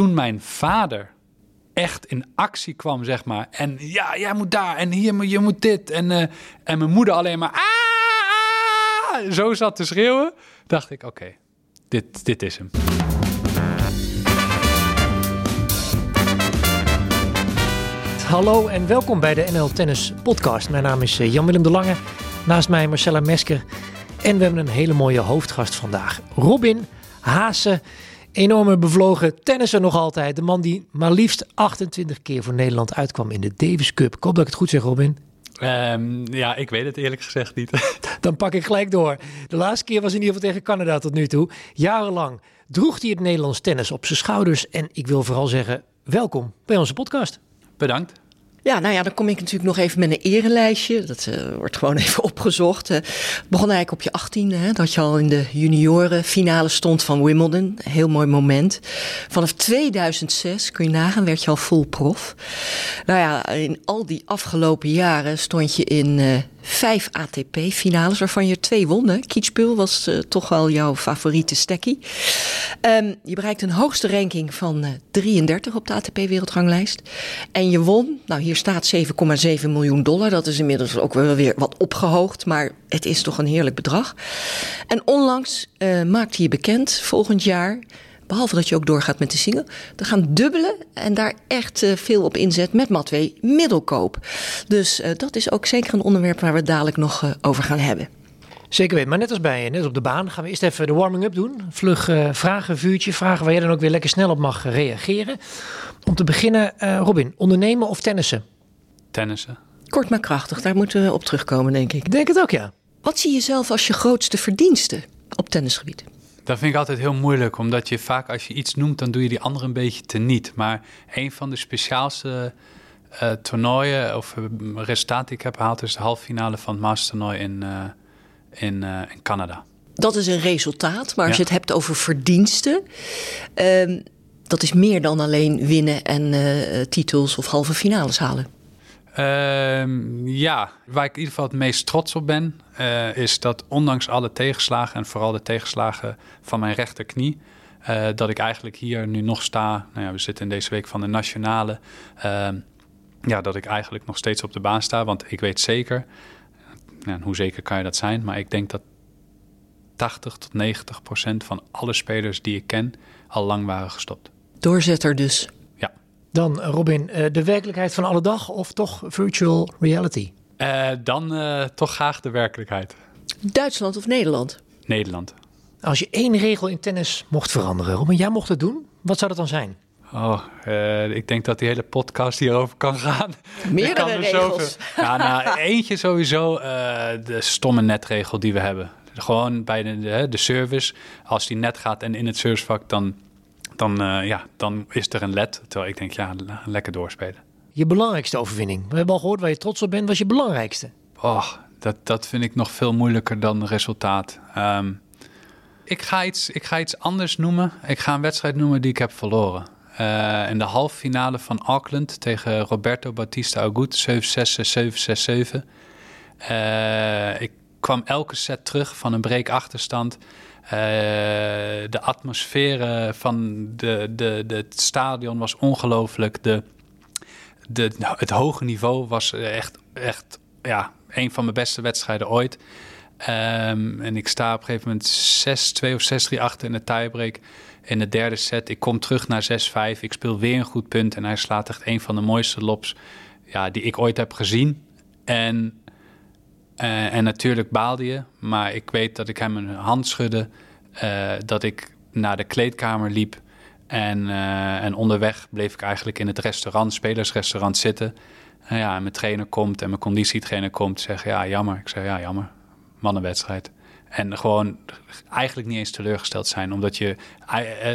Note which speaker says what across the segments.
Speaker 1: toen mijn vader echt in actie kwam, zeg maar. En ja, jij moet daar en hier, je moet dit. En, eh, en mijn moeder alleen maar "Ah, ah," zo zat te schreeuwen. Dacht ik, oké, dit, dit is hem.
Speaker 2: Hallo en welkom bij de NL Tennis Podcast. Mijn naam is eh, Jan-Willem de Lange, naast mij Marcella Mesker. En we hebben een hele mooie hoofdgast vandaag. Robin Haase, enorme bevlogen tennisser nog altijd. De man die maar liefst 28 keer voor Nederland uitkwam in de Davis Cup. Ik hoop dat ik het goed zeg, Robin.
Speaker 1: Ehm, ja, ik weet het eerlijk gezegd niet.
Speaker 2: Dan pak ik gelijk door. De laatste keer was in ieder geval tegen Canada tot nu toe. Jarenlang droeg hij het Nederlands tennis op zijn schouders. En ik wil vooral zeggen, welkom bij onze podcast.
Speaker 1: Bedankt.
Speaker 3: Ja, nou ja, dan kom ik natuurlijk nog even met een erelijstje. Dat eh, wordt gewoon even opgezocht. Eh, het begon eigenlijk op je achttiende, dat je al in de junioren finale stond van Wimbledon. Heel mooi moment. Vanaf 2006, kun je nagaan, werd je al full prof. Nou ja, in al die afgelopen jaren stond je in eh, vijf ATP-finales, waarvan je twee won. hè. Kietspul was eh, toch wel jouw favoriete stekkie. Ehm, je bereikt een hoogste ranking van eh, 33 op de ATP-wereldranglijst. En je won, nou hier staat 7,7 miljoen dollar. Dat is inmiddels ook wel weer wat opgehoogd, maar het is toch een heerlijk bedrag. En onlangs eh, maakte je bekend, volgend jaar, behalve dat je ook doorgaat met de single, te gaan dubbelen en daar echt eh, veel op inzet met Matwee Middelkoop. Dus eh, dat is ook zeker een onderwerp waar we het dadelijk nog eh, over gaan hebben.
Speaker 2: Zeker weten, maar net als bij net op de baan gaan we eerst even de warming-up doen. Vlug eh, vragen, vuurtje, vragen waar jij dan ook weer lekker snel op mag reageren. Om te beginnen, eh, Robin, ondernemen of tennissen?
Speaker 1: Tennissen.
Speaker 3: Kort maar krachtig, daar moeten we op terugkomen, denk ik.
Speaker 2: Ik denk het ook, ja.
Speaker 3: Wat zie je zelf als je grootste verdienste op tennisgebied?
Speaker 1: Dat vind ik altijd heel moeilijk, omdat je vaak als je iets noemt, dan doe je die andere een beetje teniet. Maar een van de speciaalste eh, toernooien of eh, resultaten die ik heb gehaald, is de halve finale van het Mastertoernooi in, eh, in, in Canada.
Speaker 3: Dat is een resultaat, maar als
Speaker 1: Ja.
Speaker 3: je het hebt over verdiensten, ehm, dat is meer dan alleen winnen en titels of halve finales halen.
Speaker 1: Ehm, ja, waar ik in ieder geval het meest trots op ben, eh, is dat ondanks alle tegenslagen en vooral de tegenslagen van mijn rechterknie, eh, dat ik eigenlijk hier nu nog sta. Nou ja, we zitten in deze week van de nationale. ehm, ja, dat ik eigenlijk nog steeds op de baan sta, want ik weet zeker, hoe zeker kan je dat zijn, maar ik denk dat 80 tot 90 procent van alle spelers die ik ken al lang waren gestopt.
Speaker 3: Doorzetter dus.
Speaker 2: Dan, eh, Robin, eh, de werkelijkheid van alle dag of toch virtual reality?
Speaker 1: Eh, dan eh, toch graag de werkelijkheid.
Speaker 3: Duitsland of Nederland?
Speaker 1: Nederland.
Speaker 2: Als je één regel in tennis mocht veranderen, Robin, jij mocht het doen, wat zou dat dan zijn?
Speaker 1: Oh, eh, ik denk dat die hele podcast hierover kan gaan.
Speaker 3: Meerdere
Speaker 1: kan er
Speaker 3: regels.
Speaker 1: zoveel- Ja, nou, eentje sowieso, eh, de stomme netregel die we hebben. Gewoon bij de, de, de service, als die net gaat en in het servicevak, dan, dan, eh, ja, dan is er een led. Terwijl ik denk, ja, le- lekker doorspelen.
Speaker 2: Je belangrijkste overwinning. We hebben al gehoord waar je trots op bent, was je belangrijkste.
Speaker 1: Oh, dat, dat vind ik nog veel moeilijker dan resultaat. Ehm, ik, ga iets, ik ga iets anders noemen. Ik ga een wedstrijd noemen die ik heb verloren. Eh, in de halve finale van Auckland tegen Roberto Bautista Agut, 7-6, 7-6, 7-7. Eh, ik kwam elke set terug van een break achterstand. Eh, de atmosfeer van de, de, de, het stadion was ongelooflijk. De, de, het hoge niveau was echt, echt ja, een van mijn beste wedstrijden ooit. Ehm, en ik sta op een gegeven moment 6-2 of 6-3 achter in de tiebreak. In de derde set. Ik kom terug naar 6-5. Ik speel weer een goed punt. En hij slaat echt een van de mooiste lops ja, die ik ooit heb gezien. En, eh, en natuurlijk baalde je. Maar ik weet dat ik hem een hand schudde. eh, dat ik naar de kleedkamer liep. En, eh, en onderweg bleef ik eigenlijk in het restaurant, spelersrestaurant zitten. En ja, mijn trainer komt en mijn conditietrainer komt. Zeggen ja, jammer. Ik zeg ja, jammer. Mannenwedstrijd. En gewoon eigenlijk niet eens teleurgesteld zijn, omdat je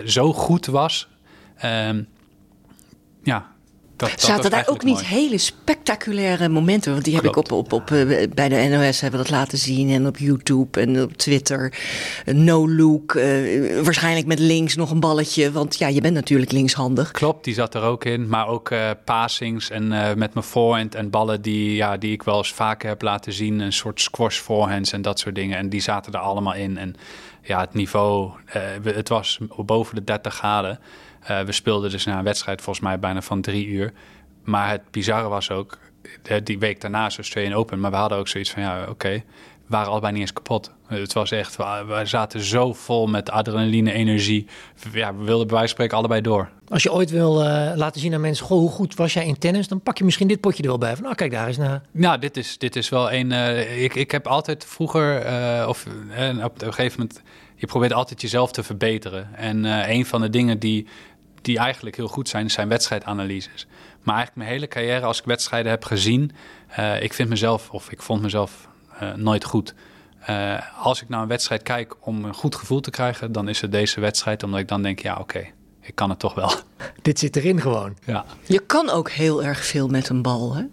Speaker 1: zo goed was. Ehm, ja, dat, dat was
Speaker 3: Zaten daar ook niet
Speaker 1: mooi.
Speaker 3: hele spectaculaire momenten? Want die heb
Speaker 1: Klopt.
Speaker 3: ik op, op, op, eh, bij de NOS hebben dat laten zien. En op YouTube en op Twitter. Eh, No look. eh, waarschijnlijk met links nog een balletje. Want ja, je bent natuurlijk linkshandig.
Speaker 1: Klopt, die zat er ook in. Maar ook eh passings en met mijn voorhand en ballen die, ja, die ik wel eens vaker heb laten zien. Een soort squash forehands en dat soort dingen. En die zaten er allemaal in. En ja, het niveau, het was boven de 30 graden. We speelden dus na een wedstrijd volgens mij bijna van drie uur. Maar het bizarre was ook, die week daarna zo Australian Open. Maar we hadden ook zoiets van, ja, oké we waren allebei niet eens kapot. Het was echt, we zaten zo vol met adrenaline, energie. Ja, we wilden bij wijze van spreken allebei door.
Speaker 2: Als je ooit wil uh, laten zien aan mensen, goh, hoe goed was jij in tennis? Dan pak je misschien dit potje er wel bij. Van, nou, kijk daar eens naar.
Speaker 1: Nou, dit is, dit is wel een... Uh, ik, ik heb altijd vroeger, uh, of op een gegeven moment... Je probeert altijd jezelf te verbeteren. En een van de dingen die, die eigenlijk heel goed zijn, zijn wedstrijdanalyses. Maar eigenlijk mijn hele carrière, als ik wedstrijden heb gezien... ik vind mezelf, of ik vond mezelf uh, nooit goed. Uh, als ik naar een wedstrijd kijk om een goed gevoel te krijgen, dan is het deze wedstrijd, omdat ik dan denk, ja, oké, ik kan het toch wel.
Speaker 2: Dit zit erin gewoon.
Speaker 1: Ja.
Speaker 3: Je kan ook heel erg veel met een bal, hè?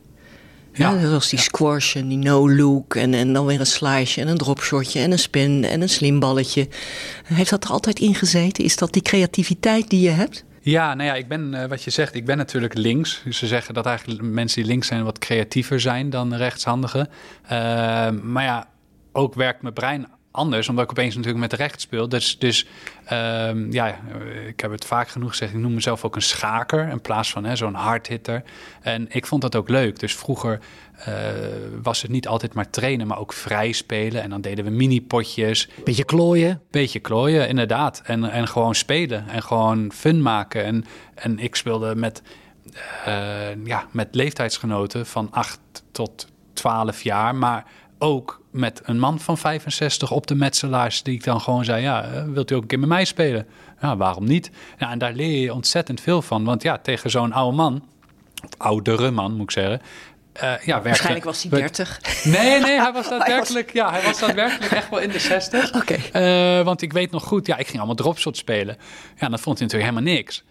Speaker 3: Ja, ja zoals die squash en die no-look en, en dan weer een slice en een dropshotje en een spin en een slim balletje. Heeft dat er altijd in gezeten? Is dat die creativiteit die je hebt?
Speaker 1: Ja, nou ja, ik ben, uh, wat je zegt, ik ben natuurlijk links. Dus ze zeggen dat eigenlijk mensen die links zijn wat creatiever zijn dan rechtshandigen. Uh, maar ja, ook werkt mijn brein anders, omdat ik opeens natuurlijk met rechts speel. Dus, dus um, ja, ik heb het vaak genoeg gezegd. Ik noem mezelf ook een schaker in plaats van zo'n hardhitter. En ik vond dat ook leuk. Dus vroeger was het niet altijd maar trainen, maar ook vrij spelen. En dan deden we mini-potjes.
Speaker 2: Beetje klooien.
Speaker 1: Beetje klooien, inderdaad. En, en gewoon spelen en gewoon fun maken. En, en ik speelde met, uh, ja, met leeftijdsgenoten van 8 tot 12 jaar, maar ook met een man van 65 op de metselaars, die ik dan gewoon zei: Ja, eh, wilt u ook een keer met mij spelen? Ja, waarom niet? Ja, en daar leer je ontzettend veel van. Want ja, tegen zo'n oude man, of oudere man moet ik zeggen. Uh, ja,
Speaker 3: Waarschijnlijk was hij 30.
Speaker 1: Nee, nee, hij was daadwerkelijk, ja, hij was daadwerkelijk echt wel in de 60.
Speaker 3: Oké.
Speaker 1: Okay. Uh, want ik weet nog goed, ja, ik ging allemaal dropshot spelen. Ja, dat vond hij natuurlijk helemaal niks.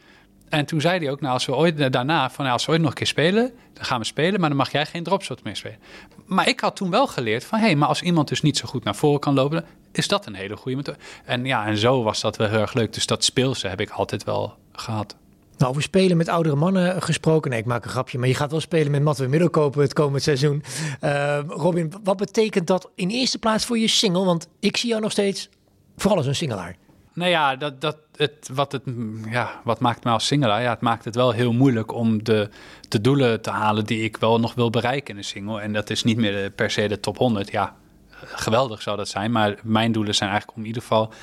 Speaker 1: En toen zei hij ook, nou, als we ooit daarna, van nou, als we ooit nog een keer spelen, dan gaan we spelen, maar dan mag jij geen dropshot meer spelen. Maar ik had toen wel geleerd van, hé, hey, maar als iemand dus niet zo goed naar voren kan lopen, is dat een hele goede methode. En ja, en zo was dat wel heel erg leuk. Dus dat speelse heb ik altijd wel gehad.
Speaker 2: Nou, over spelen met oudere mannen gesproken. Nee, ik maak een grapje. Maar je gaat wel spelen met Matwe Middelkopen het komend seizoen. Uh, Robin, wat betekent dat in eerste plaats voor je single? Want ik zie jou nog steeds vooral als een singelaar.
Speaker 1: Nou ja, dat, dat, het, wat, het, ja, wat maakt mij als single? Ja, het maakt het wel heel moeilijk om de, de doelen te halen die ik wel nog wil bereiken in een single. En dat is niet meer per se de top 100. Ja, geweldig zou dat zijn. Maar mijn doelen zijn eigenlijk om in ieder geval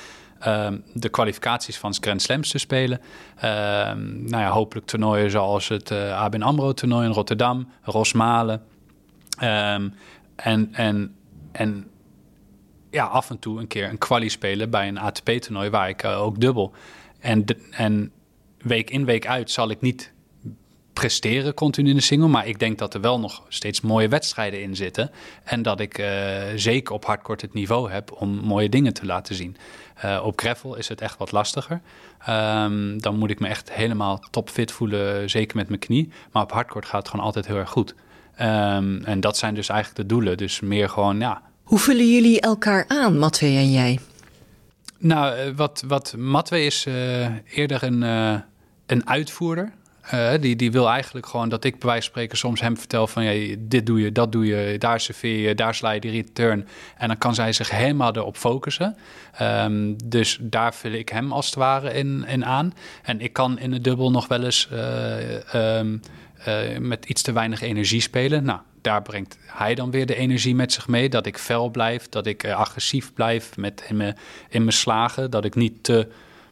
Speaker 1: um, de kwalificaties van Grand Slams te spelen. Um, nou ja, hopelijk toernooien zoals het uh, ABN AMRO toernooi in Rotterdam, Rosmalen. Um, en, en, en ja, af en toe een keer een quali spelen bij een ATP-toernooi waar ik uh, ook dubbel. En, en week in, week uit zal ik niet presteren continu in de single. Maar ik denk dat er wel nog steeds mooie wedstrijden in zitten. En dat ik uh, zeker op hardcourt het niveau heb om mooie dingen te laten zien. Uh, op gravel is het echt wat lastiger. Um, dan moet ik me echt helemaal topfit voelen, zeker met mijn knie. Maar op hardcourt gaat het gewoon altijd heel erg goed. Um, en dat zijn dus eigenlijk de doelen. Dus meer gewoon, ja,
Speaker 3: hoe vullen jullie elkaar aan, Matwee en jij?
Speaker 1: Nou, eh, wat, wat Matwee is uh, eerder een, uh, een uitvoerder. Uh, die, die wil eigenlijk gewoon dat ik bij wijze van spreken soms hem vertel van... Ja, dit doe je, dat doe je, daar serveer je, daar sla je die return. En dan kan zij zich helemaal erop focussen. Um, dus daar vul ik hem als het ware in, in aan. En ik kan in de dubbel nog wel eens um, met iets te weinig energie spelen. Nou, daar brengt hij dan weer de energie met zich mee. Dat ik fel blijf, dat ik agressief blijf met in mijn slagen. Dat ik niet te,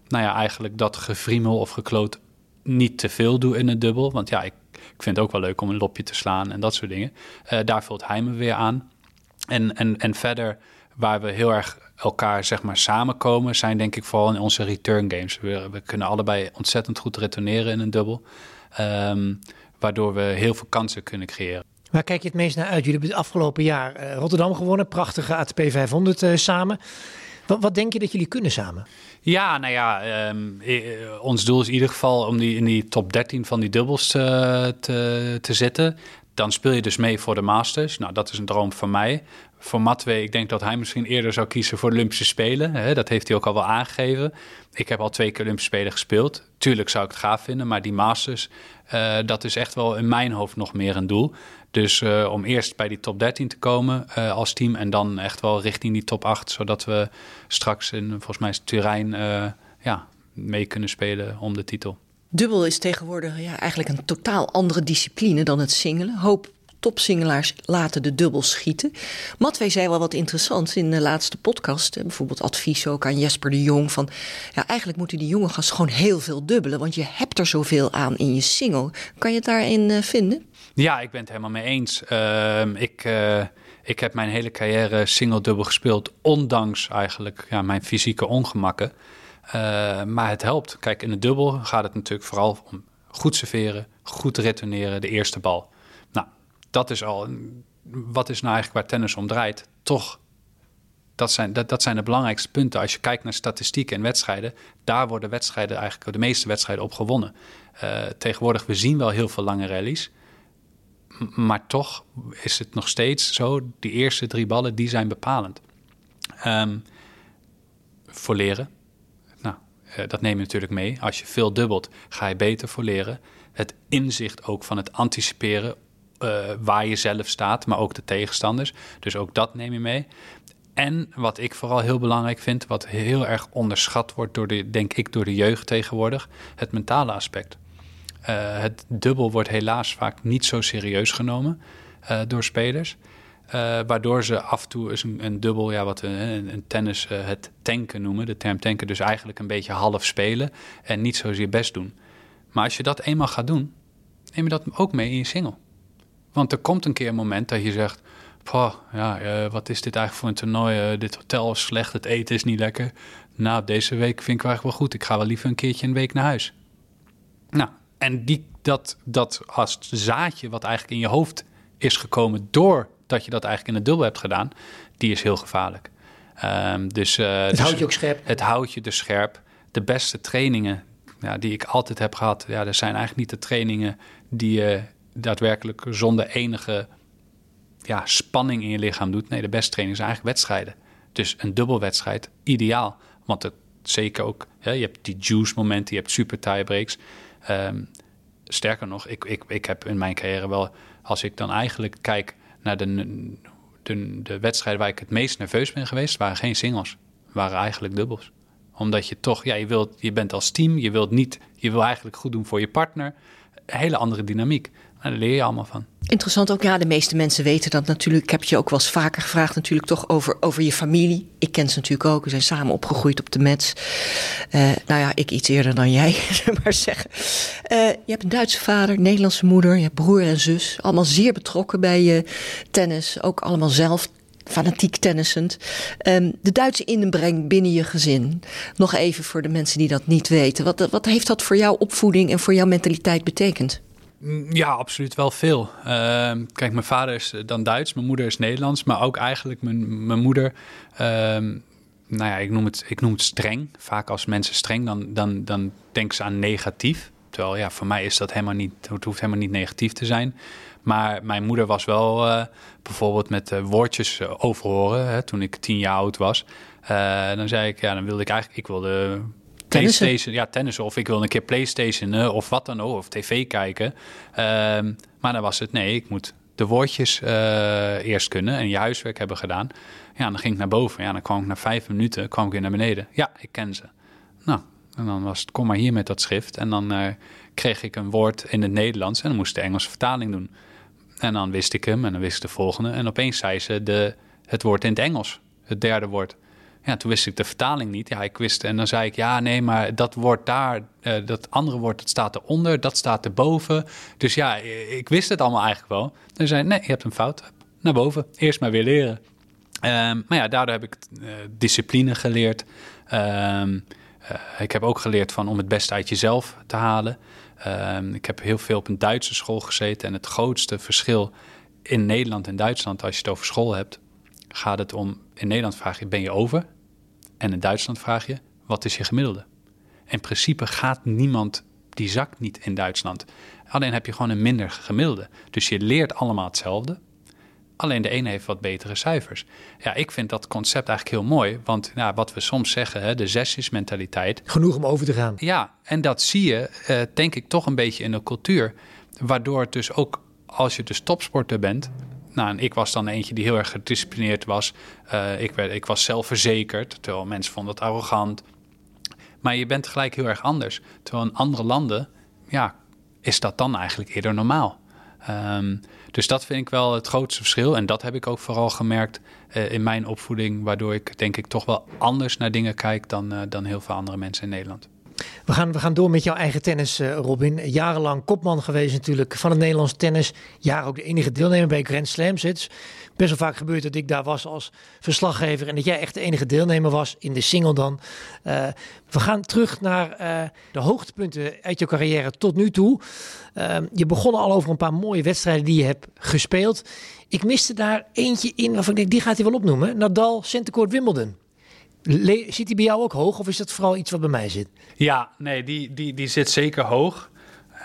Speaker 1: nou ja, eigenlijk dat gevriemel of gekloot niet te veel doe in een dubbel. Want ja, ik, ik vind het ook wel leuk om een lopje te slaan en dat soort dingen. Uh, daar vult hij me weer aan. En, en, en verder, waar we heel erg elkaar zeg maar samenkomen, zijn denk ik vooral in onze return games. We, we kunnen allebei ontzettend goed retourneren in een dubbel. Um, waardoor we heel veel kansen kunnen creëren.
Speaker 2: Waar kijk je het meest naar uit? Jullie hebben het afgelopen jaar uh, Rotterdam gewonnen, prachtige ATP 500 uh, samen. Wat, wat, denk je dat jullie kunnen samen?
Speaker 1: Ja, nou ja, um, ons doel is in ieder geval om die, in die top 13 van die dubbels te, te, te zitten. Dan speel je dus mee voor de Masters. Nou, dat is een droom van mij. Voor Matwee, ik denk dat hij misschien eerder zou kiezen voor Olympische Spelen. Dat heeft hij ook al wel aangegeven. Ik heb al twee keer Olympische Spelen gespeeld. Tuurlijk zou ik het gaaf vinden, maar die Masters, uh, dat is echt wel in mijn hoofd nog meer een doel. Dus uh, om eerst bij die top 13 te komen uh, als team en dan echt wel richting die top 8, zodat we straks in volgens mij Turijn ja, mee kunnen spelen om de titel.
Speaker 3: Dubbel is tegenwoordig ja, eigenlijk een totaal andere discipline dan het singelen. Hoop topsingelaars laten de dubbel schieten. Matwee zei wel wat interessants in de laatste podcast. Bijvoorbeeld advies ook aan Jesper de Jong. Van, ja, eigenlijk moeten die jonge gasten gewoon heel veel dubbelen. Want je hebt er zoveel aan in je single. Kan je het daarin uh, vinden?
Speaker 1: Ja, ik ben het helemaal mee eens. Uh, ik, uh, ik heb mijn hele carrière single-dubbel gespeeld. Ondanks eigenlijk ja, mijn fysieke ongemakken. Uh, maar het helpt. Kijk, in de dubbel gaat het natuurlijk vooral om goed serveren, goed retourneren, de eerste bal. Nou, dat is al. Wat is nou eigenlijk waar tennis om draait? Toch, dat zijn, dat, dat zijn de belangrijkste punten. Als je kijkt naar statistieken en wedstrijden, daar worden wedstrijden eigenlijk de meeste wedstrijden op gewonnen. Uh, tegenwoordig, we zien wel heel veel lange rallies. Maar toch is het nog steeds zo, die eerste drie ballen, die zijn bepalend. Um, voor leren, uh, dat neem je natuurlijk mee. Als je veel dubbelt, ga je beter voor leren. Het inzicht ook van het anticiperen uh, waar je zelf staat, maar ook de tegenstanders. Dus ook dat neem je mee. En wat ik vooral heel belangrijk vind, wat heel erg onderschat wordt, door de, denk ik, door de jeugd tegenwoordig, het mentale aspect. Uh, het dubbel wordt helaas vaak niet zo serieus genomen uh, door spelers. Uh, waardoor ze af en toe een, dubbel, ja, wat een, een tennis het tanken noemen. De term tanken, dus eigenlijk een beetje half spelen en niet zozeer best doen. Maar als je dat eenmaal gaat doen, neem je dat ook mee in je single. Want er komt een keer een moment dat je zegt: Poh, ja, wat is dit eigenlijk voor een toernooi? dit hotel is slecht, het eten is niet lekker. Nou, deze week vind ik eigenlijk wel goed. Ik ga wel liever een keertje een week naar huis. Nou, en die, dat, dat als zaadje wat eigenlijk in je hoofd is gekomen door dat je dat eigenlijk in het dubbel hebt gedaan, die is heel gevaarlijk. Um, dus, uh,
Speaker 2: het
Speaker 1: dus,
Speaker 2: houdt je ook scherp.
Speaker 1: Het houdt je dus scherp. De beste trainingen ja, die ik altijd heb gehad, ja, dat zijn eigenlijk niet de trainingen die je daadwerkelijk zonder enige ja, spanning in je lichaam doet. Nee, de beste trainingen zijn eigenlijk wedstrijden. Dus een dubbelwedstrijd, ideaal. Want het zeker ook, ja, je hebt die juice momenten, je hebt super tiebreaks. Um, sterker nog, ik, ik, ik heb in mijn carrière wel, als ik dan eigenlijk kijk naar de, de, de wedstrijden waar ik het meest nerveus ben geweest, waren geen singles. waren eigenlijk dubbels. Omdat je toch, ja, je, wilt, je bent als team, je wilt niet, je wil eigenlijk goed doen voor je partner. Een hele andere dynamiek. Daar leer je allemaal van.
Speaker 3: Interessant ook, ja, de meeste mensen weten dat natuurlijk. Ik heb je ook wel eens vaker gevraagd natuurlijk toch over, over je familie. Ik ken ze natuurlijk ook, we zijn samen opgegroeid op de Mets. Uh, nou ja, ik iets eerder dan jij, maar zeggen. Uh, je hebt een Duitse vader, Nederlandse moeder, je hebt broer en zus. Allemaal zeer betrokken bij je tennis, ook allemaal zelf fanatiek tennissend. Um, de Duitse inbreng binnen je gezin. Nog even voor de mensen die dat niet weten. Wat, wat heeft dat voor jouw opvoeding en voor jouw mentaliteit betekend?
Speaker 1: Ja, absoluut wel veel. Uh, kijk, mijn vader is dan Duits, mijn moeder is Nederlands, maar ook eigenlijk mijn, mijn moeder. Uh, nou ja, ik noem, het, ik noem het streng. Vaak als mensen streng, dan, dan, dan denken ze aan negatief. Terwijl ja, voor mij is dat helemaal niet, het hoeft helemaal niet negatief te zijn. Maar mijn moeder was wel uh, bijvoorbeeld met uh, woordjes overhoren hè, toen ik tien jaar oud was. Dan zei ik, ja, dan wilde ik eigenlijk, ik wilde PlayStation, ja, tennissen. Of ik wil een keer PlayStation uh, of wat dan ook, of tv kijken. Um, maar dan was het, nee, ik moet de woordjes uh, eerst kunnen en je huiswerk hebben gedaan. Ja, dan ging ik naar boven. Ja, dan kwam ik na vijf minuten kwam ik weer naar beneden. Ja, ik ken ze. Nou, en dan was het, kom maar hier met dat schrift. En dan uh, kreeg ik een woord in het Nederlands en dan moest de Engelse vertaling doen. En dan wist ik hem en dan wist ik de volgende. En opeens zei ze de, het woord in het Engels, het derde woord. Ja, toen wist ik de vertaling niet. Ja, ik wist en dan zei ik, ja, nee, maar dat woord daar, uh, dat andere woord, dat staat eronder, dat staat erboven. Dus ja, ik wist het allemaal eigenlijk wel. Dan zei nee, je hebt een fout. Naar boven, eerst maar weer leren. Um, maar ja, daardoor heb ik uh, discipline geleerd. Um, uh, ik heb ook geleerd van om het beste uit jezelf te halen. Um, ik heb heel veel op een Duitse school gezeten. En het grootste verschil in Nederland en Duitsland, als je het over school hebt, gaat het om, in Nederland vraag je, ben je over? En in Duitsland vraag je, wat is je gemiddelde? In principe gaat niemand, die zakt niet in Duitsland. Alleen heb je gewoon een minder gemiddelde. Dus je leert allemaal hetzelfde. Alleen de ene heeft wat betere cijfers. Ja, ik vind dat concept eigenlijk heel mooi. Want ja, wat we soms zeggen, hè, de zesjesmentaliteit.
Speaker 2: Genoeg om over te gaan.
Speaker 1: Ja, en dat zie je, uh, denk ik, toch een beetje in de cultuur. Waardoor het dus ook, als je dus topsporter bent, nou, en ik was dan eentje die heel erg gedisciplineerd was. Uh, ik, werd, ik was zelfverzekerd, terwijl mensen vonden het arrogant. Maar je bent gelijk heel erg anders. Terwijl in andere landen ja, is dat dan eigenlijk eerder normaal? Ehm, dus dat vind ik wel het grootste verschil. En dat heb ik ook vooral gemerkt uh, in mijn opvoeding, waardoor ik denk ik toch wel anders naar dingen kijk dan, uh, dan heel veel andere mensen in Nederland.
Speaker 2: We gaan, we gaan door met jouw eigen tennis, uh, Robin. Jarenlang kopman geweest natuurlijk van het Nederlands tennis. Jaren ook de enige deelnemer bij Grand Slams. Het is best wel vaak gebeurd dat ik daar was als verslaggever. En dat jij echt de enige deelnemer was in de single dan. Uh, we gaan terug naar uh, de hoogtepunten uit je carrière tot nu toe. je begon al over een paar mooie wedstrijden die je hebt gespeeld. Ik miste daar eentje in waarvan ik die gaat hij wel opnoemen. Nadal, Centercourt, Wimbledon. Le zit die bij jou ook hoog of is dat vooral iets wat bij mij zit?
Speaker 1: Ja, nee, die, die, die zit zeker hoog.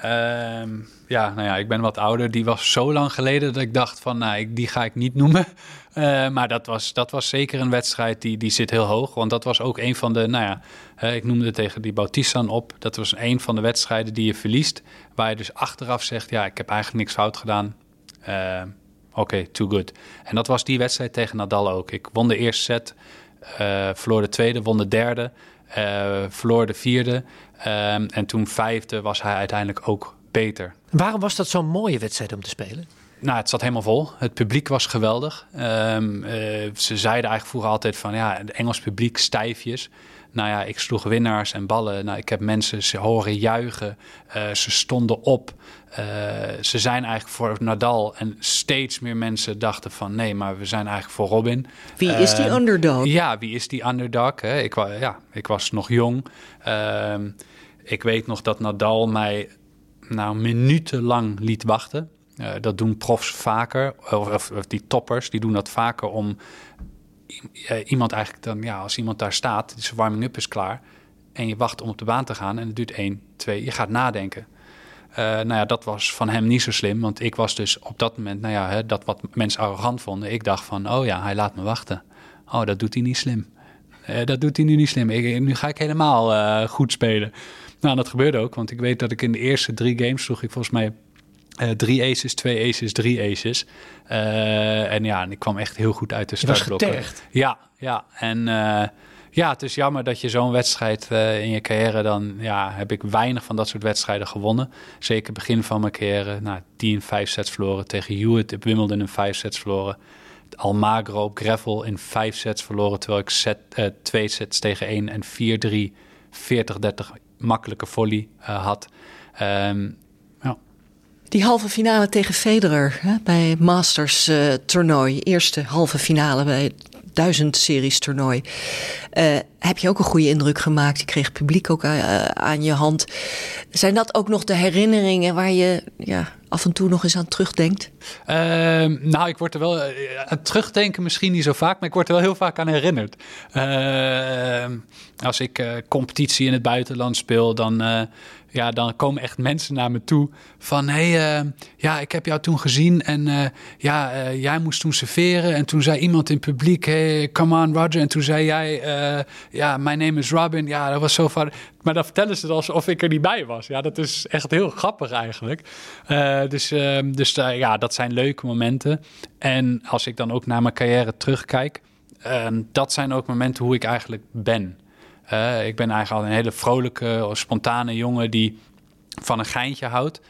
Speaker 1: Uh, ja, nou ja, ik ben wat ouder. Die was zo lang geleden dat ik dacht van, nou, die ga ik niet noemen. Uh, maar dat was, dat was zeker een wedstrijd die, die zit heel hoog. Want dat was ook een van de, nou ja, uh, ik noemde tegen die Bautistan op. Dat was een van de wedstrijden die je verliest. Waar je dus achteraf zegt, ja, ik heb eigenlijk niks fout gedaan. Uh, Oké, too good. En dat was die wedstrijd tegen Nadal ook. Ik won de eerste set. Verloor de tweede, won de derde, verloor de vierde. Um, en toen vijfde was hij uiteindelijk ook beter.
Speaker 2: Waarom was dat zo'n mooie wedstrijd om te spelen?
Speaker 1: Nou, het zat helemaal vol. Het publiek was geweldig. Um, uh, ze zeiden eigenlijk vroeger altijd van ja, het Engels publiek stijfjes. Nou ja, ik sloeg winnaars en ballen. Nou, ik heb mensen ze horen juichen. Uh, ze stonden op. Uh, ze zijn eigenlijk voor Nadal. En steeds meer mensen dachten van... nee, maar we zijn eigenlijk voor Robin.
Speaker 3: Wie uh, is die underdog?
Speaker 1: Ja, wie is die underdog? Hè? Ik, ja, ik was nog jong. Ehm, ik weet nog dat Nadal mij nou, minutenlang liet wachten. dat doen profs vaker. Of, of die toppers, die doen dat vaker om iemand eigenlijk dan, ja, als iemand daar staat, zijn warming-up is klaar. En je wacht om op de baan te gaan en het duurt één, twee, je gaat nadenken. Uh, nou ja, dat was van hem niet zo slim, want ik was dus op dat moment, nou ja, hè, dat wat mensen arrogant vonden. Ik dacht van, oh ja, hij laat me wachten. Oh, dat doet hij niet slim. Uh, dat doet hij nu niet slim. Ik, nu ga ik helemaal goed spelen. Nou, dat gebeurde ook, want ik weet dat ik in de eerste drie games sloeg ik volgens mij uh, drie aces, twee aces, drie aces. Uh, en ja, en ik kwam echt heel goed uit de startblokken. Ja, ja. En uh, ja, het is jammer dat je zo'n wedstrijd in je carrière dan... Ja, heb ik weinig van dat soort wedstrijden gewonnen. Zeker begin van mijn carrière. Nou, die in vijf sets verloren. Tegen Hewitt op Wimbledon in vijf sets verloren. Almagro op Gravel in vijf sets verloren. Terwijl ik set, twee sets tegen één en 4-3, 40-30 makkelijke volley had. Um,
Speaker 3: die halve finale tegen Federer hè, bij Masters uh, toernooi. Eerste halve finale bij het duizend series toernooi. Uh, heb je ook een goede indruk gemaakt. Je kreeg publiek ook uh, aan je hand. Zijn dat ook nog de herinneringen waar je ja, af en toe nog eens aan terugdenkt?
Speaker 1: Uh, nou, ik word er wel aan terugdenken misschien niet zo vaak, maar ik word er wel heel vaak aan herinnerd. Ehm, als ik competitie in het buitenland speel, dan ja, dan komen echt mensen naar me toe van... hé, hey, uh, ja, ik heb jou toen gezien en uh, ja, uh, jij moest toen serveren. En toen zei iemand in het publiek, hey, come on Roger. En toen zei jij, ja, mijn name is Robin. Ja, dat was zo van... Maar dan vertellen ze het alsof ik er niet bij was. Ja, dat is echt heel grappig eigenlijk. dus dus ja, dat zijn leuke momenten. En als ik dan ook naar mijn carrière terugkijk... Ehm, dat zijn ook momenten hoe ik eigenlijk ben. Uh, ik ben eigenlijk al een hele vrolijke, spontane jongen die van een geintje houdt.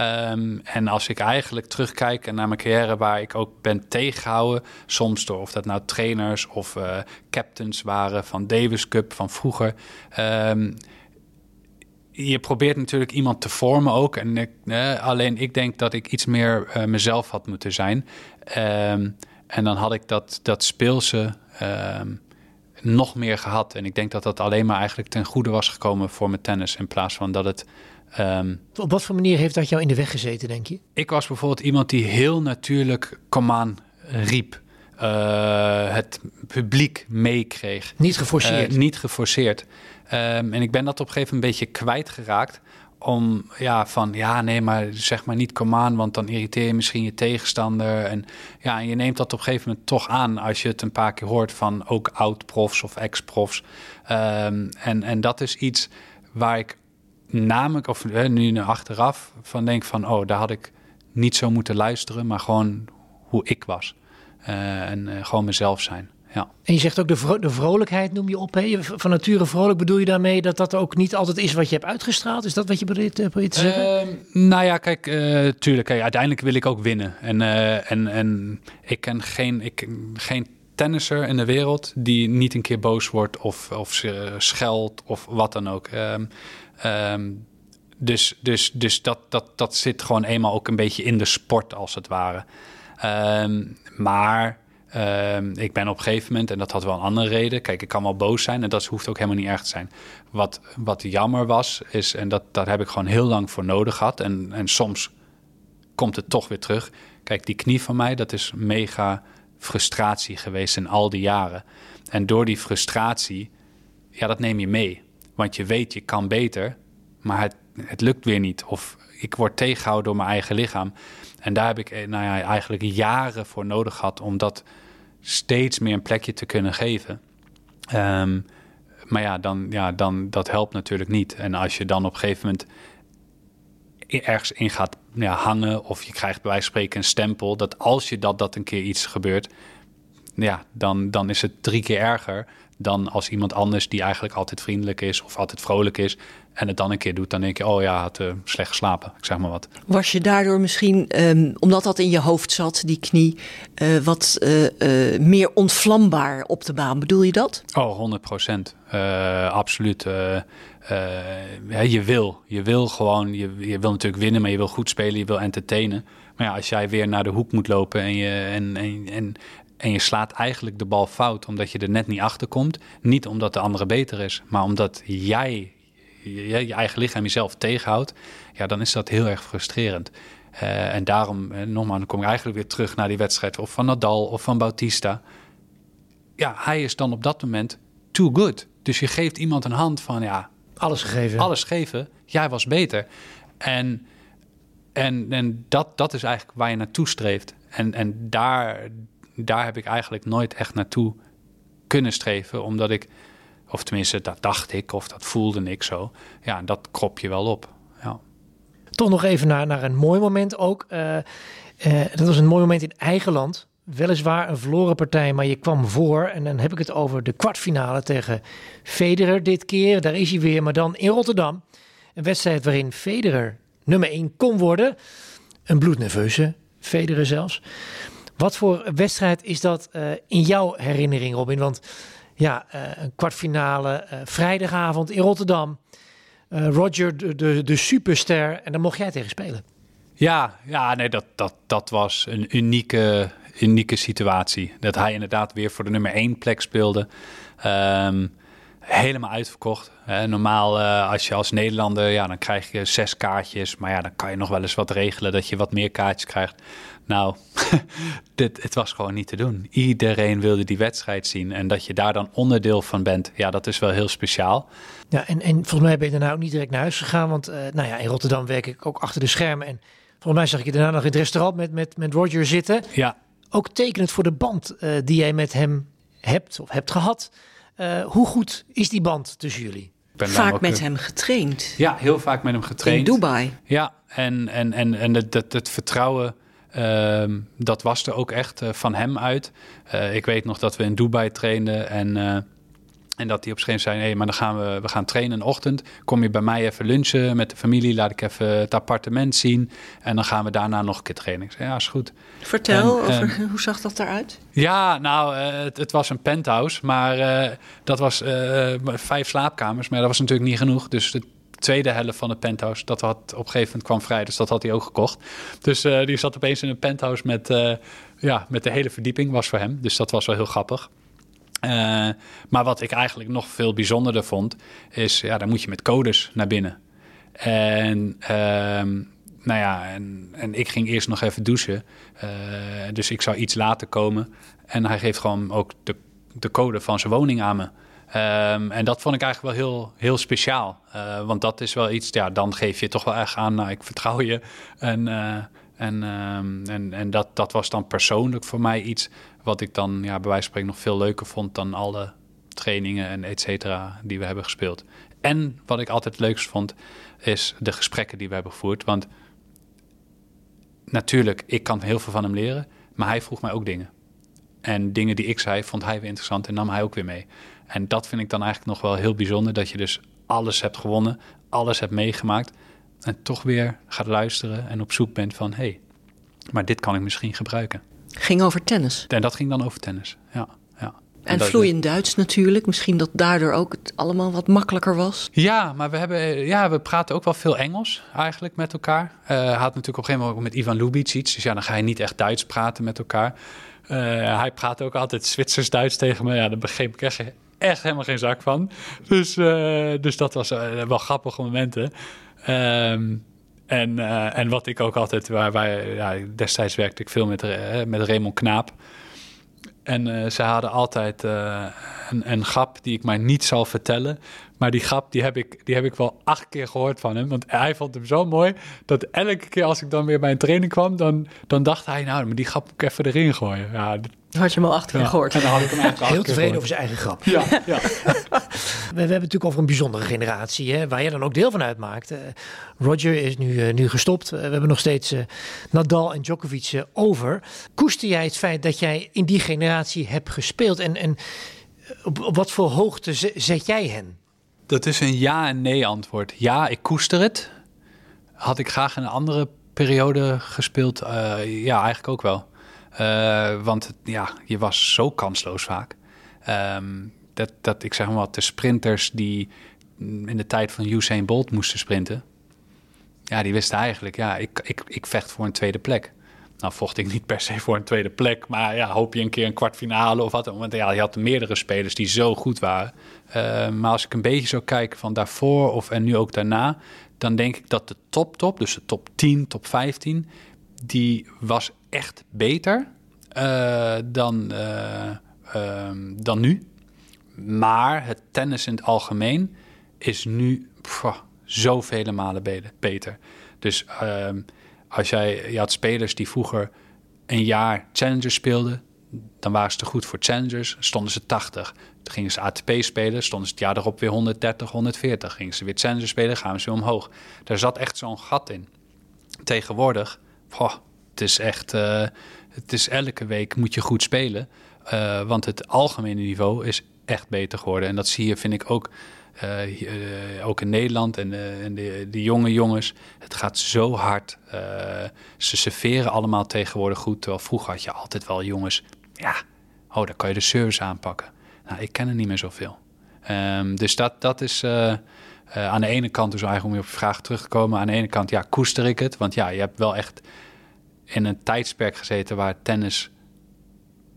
Speaker 1: Um, en als ik eigenlijk terugkijk naar mijn carrière waar ik ook ben tegengehouden, soms door of dat nou trainers of uh, captains waren van Davis Cup van vroeger. Um, je probeert natuurlijk iemand te vormen ook. En ik, uh, alleen ik denk dat ik iets meer mezelf had moeten zijn. Um, en dan had ik dat, dat speelse nog meer gehad. En ik denk dat dat alleen maar eigenlijk ten goede was gekomen voor mijn tennis. In plaats van dat het. Um,
Speaker 2: Op wat voor manier heeft dat jou in de weg gezeten, denk je?
Speaker 1: Ik was bijvoorbeeld iemand die heel natuurlijk command riep. Uh, het publiek meekreeg.
Speaker 2: Niet geforceerd.
Speaker 1: Uh, niet geforceerd. Um, en ik ben dat op een gegeven moment een beetje kwijtgeraakt om ja, van ja, nee, maar zeg maar niet kom aan, want dan irriteer je misschien je tegenstander. En ja, en je neemt dat op een gegeven moment toch aan als je het een paar keer hoort van ook oud-profs of ex-profs. Um, en, en dat is iets waar ik namelijk, of eh, nu achteraf, van denk van oh, daar had ik niet zo moeten luisteren, maar gewoon hoe ik was. Uh, en uh, gewoon mezelf zijn. Ja.
Speaker 2: En je zegt ook de, vro de vrolijkheid noem je op. Hè? Van nature vrolijk bedoel je daarmee dat dat ook niet altijd is wat je hebt uitgestraald? Is dat wat je probeert, uh, te zeggen?
Speaker 1: Uh, nou ja, kijk, uh, tuurlijk. Kijk, uiteindelijk wil ik ook winnen. En, uh, en, en ik ken geen, ik, geen tennisser in de wereld die niet een keer boos wordt of, of scheldt of wat dan ook. Um, um, dus dus, dus dat, dat, dat zit gewoon eenmaal ook een beetje in de sport, als het ware. Um, maar um, ik ben op een gegeven moment, en dat had wel een andere reden. Kijk, ik kan wel boos zijn en dat hoeft ook helemaal niet erg te zijn. Wat, wat jammer was, is, en dat, daar heb ik gewoon heel lang voor nodig gehad. En, en soms komt het toch weer terug. Kijk, die knie van mij, dat is mega frustratie geweest in al die jaren. En door die frustratie, ja, dat neem je mee. Want je weet, je kan beter, maar het, het lukt weer niet. Of ik word tegengehouden door mijn eigen lichaam. En daar heb ik nou ja, eigenlijk jaren voor nodig gehad om dat steeds meer een plekje te kunnen geven. Um, maar ja, dan, ja, dan dat helpt natuurlijk niet. En als je dan op een gegeven moment ergens in gaat ja, hangen of je krijgt bij wijze van spreken een stempel, dat als je dat, dat een keer iets gebeurt, ja, dan, dan is het drie keer erger dan als iemand anders die eigenlijk altijd vriendelijk is of altijd vrolijk is en het dan een keer doet, dan denk je, oh ja, had uh, slecht geslapen, ik zeg maar wat.
Speaker 3: Was je daardoor misschien, um, omdat dat in je hoofd zat, die knie, uh, wat uh, meer ontvlambaar op de baan? Bedoel je dat?
Speaker 1: Oh, 100 procent. absoluut. je wil, je wil gewoon, je, je wil natuurlijk winnen, maar je wil goed spelen, je wil entertainen. Maar ja, als jij weer naar de hoek moet lopen en je, en, en, en, en je slaat eigenlijk de bal fout omdat je er net niet achter komt. Niet omdat de andere beter is, maar omdat jij je, je eigen lichaam jezelf tegenhoudt. Ja, dan is dat heel erg frustrerend. Uh, en daarom, uh, nogmaals, dan kom ik eigenlijk weer terug naar die wedstrijd. Of van Nadal of van Bautista. Ja, hij is dan op dat moment too good. Dus je geeft iemand een hand van, ja...
Speaker 2: Alles gegeven.
Speaker 1: Alles geven. Jij was beter. En, en, en dat, dat is eigenlijk waar je naartoe streeft. En, en daar, daar heb ik eigenlijk nooit echt naartoe kunnen streven. Omdat ik, of tenminste dat dacht ik, of dat voelde ik zo. Ja, en dat krop je wel op. Ja.
Speaker 2: Toch nog even naar, naar een mooi moment ook. Uh, uh, dat was een mooi moment in eigen land. Weliswaar een verloren partij, maar je kwam voor. En dan heb ik het over de kwartfinale tegen Federer dit keer. Daar is hij weer, maar dan in Rotterdam. Een wedstrijd waarin Federer nummer 1 kon worden. Een bloednerveuze Federer zelfs. Wat voor wedstrijd is dat uh, in jouw herinnering, Robin? Want ja, uh, een kwartfinale, uh, vrijdagavond in Rotterdam. Roger, de, de, de superster, en daar mocht jij tegen spelen.
Speaker 1: Ja, ja nee, dat, dat, dat was een unieke, unieke situatie. Dat hij inderdaad weer voor de nummer één plek speelde. Um, helemaal uitverkocht. Hè. Normaal als je als Nederlander, ja, dan krijg je zes kaartjes. Maar ja, dan kan je nog wel eens wat regelen dat je wat meer kaartjes krijgt. Nou, dit, het was gewoon niet te doen. Iedereen wilde die wedstrijd zien. En dat je daar dan onderdeel van bent, ja, dat is wel heel speciaal.
Speaker 2: Ja, en, en volgens mij ben je daarna ook niet direct naar huis gegaan. Want uh, nou ja, in Rotterdam werk ik ook achter de schermen. En volgens mij zag ik je daarna nog in het restaurant met, met, met Roger zitten.
Speaker 1: Ja.
Speaker 2: Ook tekenend voor de band uh, die jij met hem hebt of hebt gehad. Uh, hoe goed is die band tussen jullie?
Speaker 3: Vaak met hem getraind.
Speaker 1: Ja, heel vaak met hem getraind.
Speaker 3: In Dubai.
Speaker 1: Ja, en, en, en, en het, het, het vertrouwen, uh, dat was er ook echt uh, van hem uit. Uh, ik weet nog dat we in Dubai trainden en en dat hij op een gegeven moment zei: hey, maar dan gaan we, we gaan trainen een ochtend. Kom je bij mij even lunchen met de familie? Laat ik even het appartement zien. En dan gaan we daarna nog een keer trainen. Ja, is goed.
Speaker 3: Vertel, en, over, uh, hoe zag dat eruit?
Speaker 1: Ja, nou, uh, het, het, was een penthouse. Maar uh, dat was vijf slaapkamers. Maar dat was natuurlijk niet genoeg. Dus de tweede helft van het penthouse, dat had op een gegeven moment kwam vrij. Dus dat had hij ook gekocht. Dus die zat opeens in een penthouse met, ja, met de hele verdieping. Was voor hem. Dus dat was wel heel grappig. Uh, maar wat ik eigenlijk nog veel bijzonderder vond, is ja, dan moet je met codes naar binnen. En uh, nou ja, en, en, ik ging eerst nog even douchen. Dus ik zou iets later komen. En hij geeft gewoon ook de, de code van zijn woning aan me. Um, en dat vond ik eigenlijk wel heel, heel speciaal. Uh, want dat is wel iets, ja, dan geef je toch wel echt aan, nou, ik vertrouw je. En, en, um, en, en dat, dat was dan persoonlijk voor mij iets wat ik dan ja, bij wijze van spreken nog veel leuker vond dan alle trainingen en et cetera die we hebben gespeeld. En wat ik altijd het leukst vond, is de gesprekken die we hebben gevoerd. Want natuurlijk, ik kan heel veel van hem leren, maar hij vroeg mij ook dingen. En dingen die ik zei, vond hij weer interessant en nam hij ook weer mee. En dat vind ik dan eigenlijk nog wel heel bijzonder. Dat je dus alles hebt gewonnen, alles hebt meegemaakt. En toch weer gaat luisteren en op zoek bent van... hé, hey, maar dit kan ik misschien gebruiken.
Speaker 3: Ging over tennis.
Speaker 1: En dat ging dan over tennis, ja. ja.
Speaker 3: En,
Speaker 1: dat-
Speaker 3: vloeiend Duits natuurlijk. Misschien dat daardoor ook het allemaal wat makkelijker was.
Speaker 1: Ja, maar we, hebben, ja, we praten ook wel veel Engels eigenlijk met elkaar. Hij had natuurlijk op een gegeven moment ook met Ivan Lubitsch iets. Dus ja, dan ga je niet echt Duits praten met elkaar. Eh, hij praat ook altijd Zwitsers-Duits tegen me. Ja, daar begreep ik echt, echt helemaal geen zak van. Dus, eh, dus dat was eh, wel grappige momenten. Ehm, en, eh, en wat ik ook altijd, waar wij, ja, destijds werkte ik veel met, met Raymond Knaap. En ze hadden altijd een, een grap die ik maar niet zal vertellen. Maar die grap die heb, ik, die heb ik wel acht keer gehoord van hem. Want hij vond hem zo mooi dat elke keer als ik dan weer bij een training kwam, dan, dan dacht hij, nou, maar die grap moet ik even erin gooien. Ja,
Speaker 3: Had je hem al acht keer
Speaker 1: ja.
Speaker 3: gehoord.
Speaker 1: En dan had ik hem eigenlijk acht
Speaker 2: Heel tevreden over zijn eigen grap.
Speaker 1: Ja, ja.
Speaker 2: We, we hebben het natuurlijk over een bijzondere generatie, hè, waar jij dan ook deel van uitmaakt. Eh, Roger is nu, eh, nu gestopt. Eh, we hebben nog steeds Nadal en Djokovic over. Koester jij het feit dat jij in die generatie hebt gespeeld? En, en op, op wat voor hoogte ze- zet jij hen?
Speaker 1: Dat is een ja en nee antwoord. Ja, ik koester het. Had ik graag in een andere periode gespeeld? Eh, ja, eigenlijk ook wel. Eh, want ja, je was zo kansloos vaak. Ehm, dat, dat ik zeg maar wat, de sprinters die in de tijd van Usain Bolt moesten sprinten. Ja, die wisten eigenlijk, ja, ik, ik, ik vecht voor een tweede plek. Nou vocht ik niet per se voor een tweede plek, maar ja, hoop je een keer een kwartfinale of wat. Want ja, je had meerdere spelers die zo goed waren. Uh, maar als ik een beetje zo kijk van daarvoor of en nu ook daarna, dan denk ik dat de top top, dus de top 10, top 15, die was echt beter uh, dan, uh, dan nu. Maar het tennis in het algemeen is nu zoveel malen beter. Dus ehm, als jij, je had spelers die vroeger een jaar Challengers speelden, dan waren ze te goed voor Challengers, stonden ze 80. Dan gingen ze ATP spelen, stonden ze het jaar erop weer 130, 140. Gingen ze weer Challengers spelen, gaan ze weer omhoog. Daar zat echt zo'n gat in. Tegenwoordig, oh, het is echt, uh, het is elke week moet je goed spelen. Uh, want het algemene niveau is echt beter geworden. En dat zie je, vind ik ook, uh, ook in Nederland en, en de, de, jonge jongens. Het gaat zo hard. ze serveren allemaal tegenwoordig goed. Terwijl vroeger had je altijd wel jongens. Ja, oh, dan kan je de service aanpakken. Nou, ik ken er niet meer zoveel. Um, dus dat, dat is aan de ene kant, dus eigenlijk om op je vraag terug te komen. Aan de ene kant, ja, koester ik het. Want ja, je hebt wel echt in een tijdsperk gezeten waar tennis.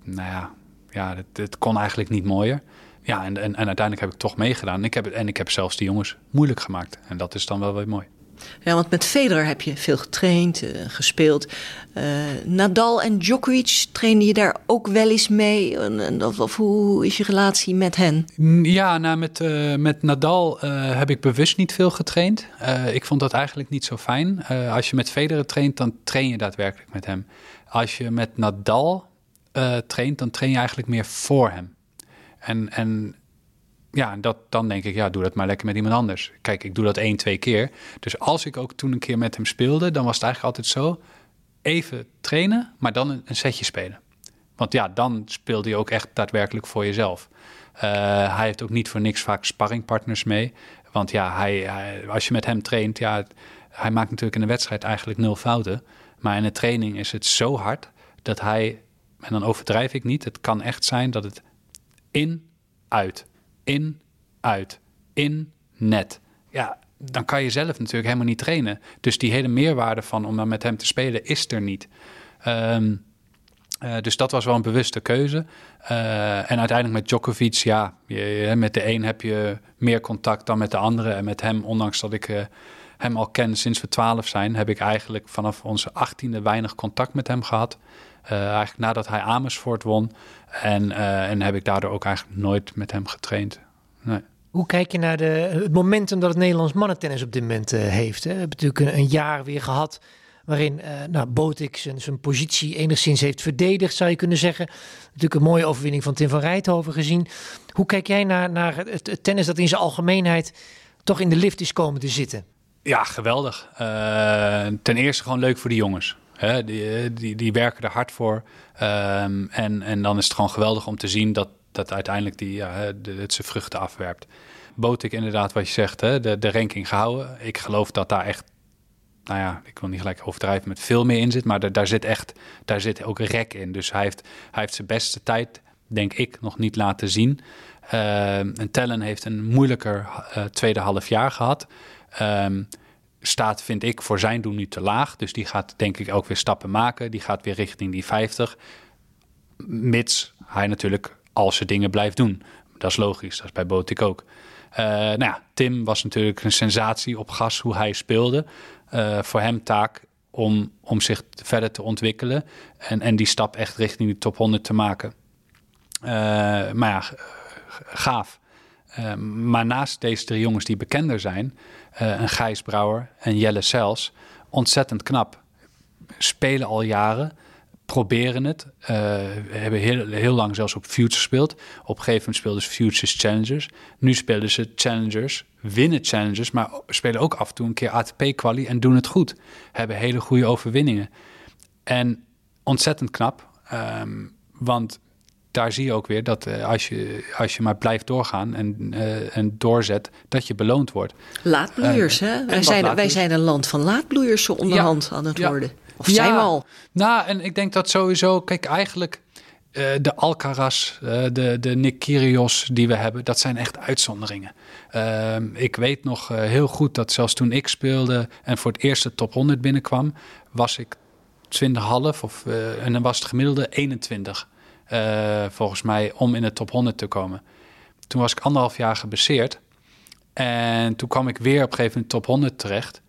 Speaker 1: Nou ja, ja het, kon eigenlijk niet mooier. Ja, en, en, en, uiteindelijk heb ik toch meegedaan. Ik, heb, en ik heb zelfs de jongens moeilijk gemaakt. En dat is dan wel weer mooi.
Speaker 3: Ja, want met Federer heb je veel getraind, uh, gespeeld. Uh, Nadal en Djokovic, trainde je daar ook wel eens mee? En, of, of, hoe is je relatie met hen?
Speaker 1: Ja, nou, met, uh, met Nadal heb ik bewust niet veel getraind. ik vond dat eigenlijk niet zo fijn. als je met Federer traint, dan train je daadwerkelijk met hem. Als je met Nadal traint, dan train je eigenlijk meer voor hem. En, en ja, dat, dan denk ik, ja, doe dat maar lekker met iemand anders. Kijk, ik doe dat één, twee keer. Dus als ik ook toen een keer met hem speelde, dan was het eigenlijk altijd zo: even trainen, maar dan een, setje spelen. Want ja, dan speelde je ook echt daadwerkelijk voor jezelf. Uh, hij heeft ook niet voor niks vaak sparringpartners mee. Want ja, hij, hij, als je met hem traint, ja, hij maakt natuurlijk in de wedstrijd eigenlijk nul fouten. Maar in de training is het zo hard dat hij, en dan overdrijf ik niet, het kan echt zijn dat het in, uit, in, uit, in, net. Ja, dan kan je zelf natuurlijk helemaal niet trainen. Dus die hele meerwaarde van om dan met hem te spelen is er niet. Um, uh, dus dat was wel een bewuste keuze. Uh, en uiteindelijk met Djokovic, ja, je, met de een heb je meer contact dan met de andere. En met hem, ondanks dat ik uh, hem al ken sinds we twaalf zijn, heb ik eigenlijk vanaf onze achttiende weinig contact met hem gehad. Eigenlijk nadat hij Amersfoort won. En, en heb ik daardoor ook eigenlijk nooit met hem getraind. Nee.
Speaker 2: Hoe kijk je naar de, het momentum dat het Nederlands mannentennis op dit moment uh, heeft? Hè? We hebben natuurlijk een, een, jaar weer gehad waarin uh, nou, Botik zijn, zijn positie enigszins heeft verdedigd, zou je kunnen zeggen. Natuurlijk een mooie overwinning van Tim van Rijthoven gezien. Hoe kijk jij naar, naar het, het, tennis dat in zijn algemeenheid toch in de lift is komen te zitten?
Speaker 1: Ja, geweldig. Uh, ten eerste gewoon leuk voor de jongens. Die, die, die werken er hard voor. Ehm, en, en dan is het gewoon geweldig om te zien dat, dat uiteindelijk die, ja, het zijn vruchten afwerpt. Boot ik inderdaad wat je zegt, hè? De, de ranking gehouden. Ik geloof dat daar echt nou ja, ik wil niet gelijk overdrijven met veel meer in zit, maar daar, zit echt, daar zit ook rek in. Dus hij heeft, hij heeft zijn beste tijd, denk ik, nog niet laten zien. Uh, en Tellen heeft een moeilijker uh, tweede half jaar gehad. Um, staat, vind ik, voor zijn doen nu te laag. Dus die gaat denk ik ook weer stappen maken. Die gaat weer richting die 50. Mits hij natuurlijk al zijn dingen blijft doen. Dat is logisch, dat is bij Botik ook. Uh, nou ja, Tim was natuurlijk een sensatie op gas hoe hij speelde. Uh, voor hem taak om, om zich verder te ontwikkelen. En, en die stap echt richting de top 100 te maken. Uh, maar ja, gaaf. maar naast deze drie jongens die bekender zijn, een Gijs Brouwer en Jelle Sels, ontzettend knap. Spelen al jaren proberen het. Uh, hebben heel, heel lang zelfs op Future gespeeld. Op een gegeven moment speelden ze Futures Challengers. Nu spelen ze Challengers, winnen Challengers, maar spelen ook af en toe een keer ATP-quali en doen het goed. Hebben hele goede overwinningen. En ontzettend knap, um, want daar zie je ook weer dat uh, als, je, als je maar blijft doorgaan en, uh, en doorzet, dat je beloond wordt.
Speaker 3: Laatbloeiers, hè? Wij zijn, wij zijn een land van laatbloeiers zo onderhand ja, aan het ja. worden. Of zijn we al?
Speaker 1: Nou, en ik denk dat sowieso, kijk, eigenlijk uh, de Alcaraz, uh, de, de Nick Kyrgios die we hebben, dat zijn echt uitzonderingen. Uh, ik weet nog uh, heel goed dat zelfs toen ik speelde en voor het eerste top 100 binnenkwam, was ik 20 half of, en dan was het gemiddelde 21 volgens mij om in de top 100 te komen. Toen was ik anderhalf jaar gebaseerd en toen kwam ik weer op een gegeven moment top 100 terecht.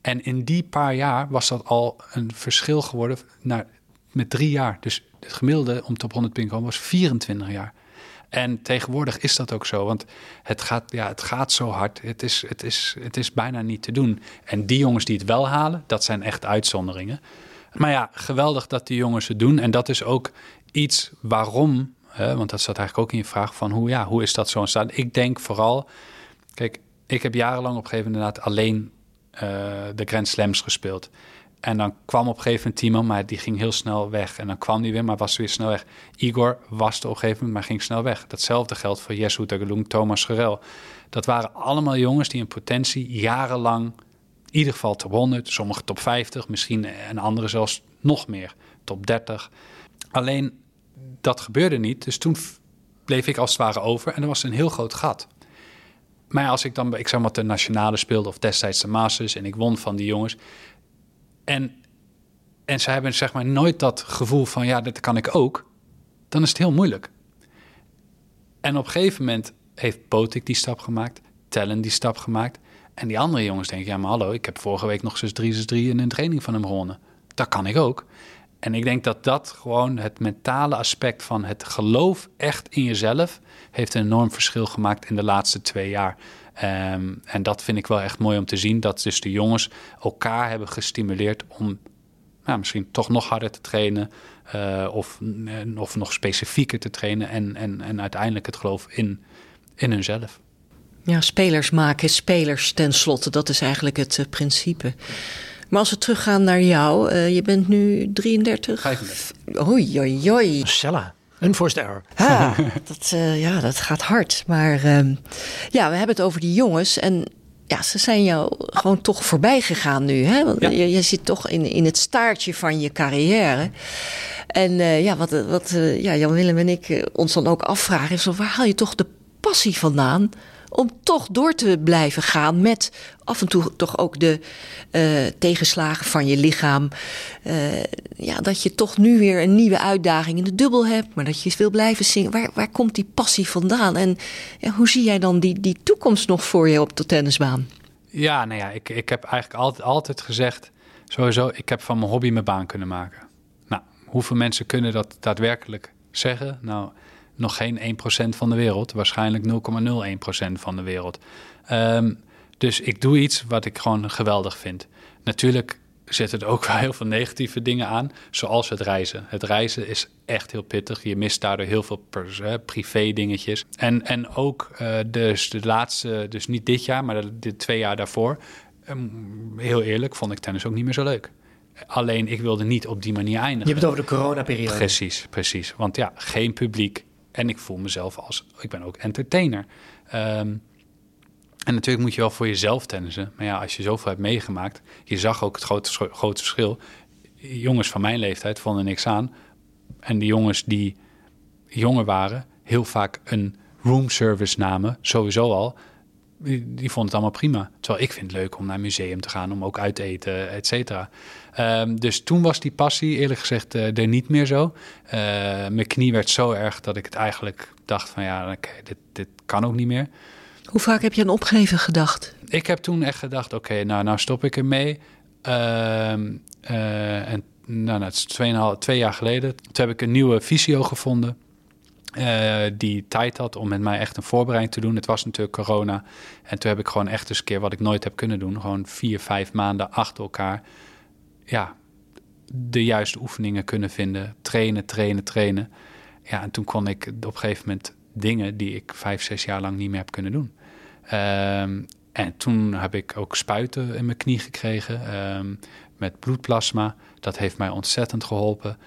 Speaker 1: En in die paar jaar was dat al een verschil geworden naar, met drie jaar. Dus het gemiddelde om top 100 te komen was 24 jaar. En tegenwoordig is dat ook zo, want het gaat, ja, het gaat zo hard. Het is, het, is, het is bijna niet te doen. En die jongens die het wel halen, dat zijn echt uitzonderingen. Maar ja, geweldig dat die jongens het doen. En dat is ook iets waarom, hè, want dat zat eigenlijk ook in je vraag van hoe, ja, hoe is dat zo ontstaan? Ik denk vooral, kijk, ik heb jarenlang op een gegeven moment alleen uh, de Grand Slams gespeeld. En dan kwam op een gegeven moment Timo, maar die ging heel snel weg. En dan kwam die weer, maar was weer snel weg. Igor was op een gegeven moment, maar ging snel weg. Datzelfde geldt voor Jesu Tagalung, Thomas Gerel. Dat waren allemaal jongens die in potentie jarenlang, in ieder geval top 100, sommige top 50, misschien en andere zelfs nog meer, top 30. Alleen dat gebeurde niet, dus toen bleef ik als het ware over en er was een heel groot gat. Maar als ik dan, ik zeg maar, de nationale speelde of destijds de Masters en ik won van die jongens. En, en ze hebben zeg maar nooit dat gevoel van, ja, dat kan ik ook. Dan is het heel moeilijk. En op een gegeven moment heeft Potik die stap gemaakt, Tellen die stap gemaakt. En die andere jongens denken, ja, maar hallo, ik heb vorige week nog 6-3, 6-3 in een training van hem gewonnen. Dat kan ik ook. En ik denk dat dat gewoon het mentale aspect van het geloof echt in jezelf heeft een enorm verschil gemaakt in de laatste twee jaar. Um, en dat vind ik wel echt mooi om te zien. Dat dus de jongens elkaar hebben gestimuleerd om nou, misschien toch nog harder te trainen. Uh, of, of nog specifieker te trainen. En, en, en uiteindelijk het geloof in, in hunzelf.
Speaker 3: Ja, spelers maken spelers tenslotte. Dat is eigenlijk het uh, principe. Maar als we teruggaan naar jou, uh, je bent nu 33.
Speaker 1: 35.
Speaker 3: Oei, oei, oei.
Speaker 2: Marcella. Een forced error.
Speaker 3: Ha, dat, uh, ja, dat gaat hard. Maar uh, ja, we hebben het over die jongens. En ja, ze zijn jou gewoon toch voorbij gegaan nu. Hè? Want ja. je, je, zit toch in, in het staartje van je carrière. En uh, ja, wat, wat ja, Jan Willem en ik ons dan ook afvragen... is waar haal je toch de passie vandaan om toch door te blijven gaan met af en toe toch ook de uh, tegenslagen van je lichaam. Uh, ja, dat je toch nu weer een nieuwe uitdaging in de dubbel hebt, maar dat je wil blijven zingen. Waar, waar komt die passie vandaan? En hoe zie jij dan die, die toekomst nog voor je op de tennisbaan?
Speaker 1: Ja, nou ja, ik, ik heb eigenlijk altijd, altijd gezegd, sowieso, ik heb van mijn hobby mijn baan kunnen maken. Nou, hoeveel mensen kunnen dat daadwerkelijk zeggen? Nou, nog geen 1% van de wereld, waarschijnlijk 0,01% van de wereld. Um, dus ik doe iets wat ik gewoon geweldig vind. Natuurlijk zitten er ook wel heel veel negatieve dingen aan, zoals het reizen. Het reizen is echt heel pittig. Je mist daardoor heel veel privé dingetjes. En, en ook uh, dus de laatste, dus niet dit jaar, maar de, de twee jaar daarvoor, um, heel eerlijk, vond ik tennis ook niet meer zo leuk. Alleen ik wilde niet op die manier eindigen.
Speaker 2: Je hebt het over de coronaperiode.
Speaker 1: Precies, precies. Want ja, geen publiek. En ik voel mezelf als, ik ben ook entertainer. Ehm, en natuurlijk moet je wel voor jezelf tennissen. Maar ja, als je zoveel hebt meegemaakt, je zag ook het grote, grote verschil. Jongens van mijn leeftijd vonden niks aan. En de jongens die jonger waren, heel vaak een roomservice namen, sowieso al. Die, die vonden het allemaal prima. Terwijl ik vind het leuk om naar een museum te gaan, om ook uit te eten, et cetera. Ehm, dus toen was die passie eerlijk gezegd uh, er niet meer zo. Uh, mijn knie werd zo erg dat ik het eigenlijk dacht van ja, okay, dit, dit kan ook niet meer.
Speaker 3: Hoe vaak heb je aan opgeven gedacht?
Speaker 1: Ik heb toen echt gedacht, oké, nou, nou stop ik ermee. Uh, en nou, dat is tweeënhalf, twee jaar geleden. Toen heb ik een nieuwe visio gevonden. Uh, die tijd had om met mij echt een voorbereiding te doen. Het was natuurlijk corona. En toen heb ik gewoon echt eens een keer wat ik nooit heb kunnen doen. Gewoon vier, vijf maanden achter elkaar. Ja, de juiste oefeningen kunnen vinden. Trainen, trainen, trainen. Ja, en toen kon ik op een gegeven moment dingen die ik vijf, zes jaar lang niet meer heb kunnen doen. Um, en toen heb ik ook spuiten in mijn knie gekregen um, met bloedplasma. Dat heeft mij ontzettend geholpen.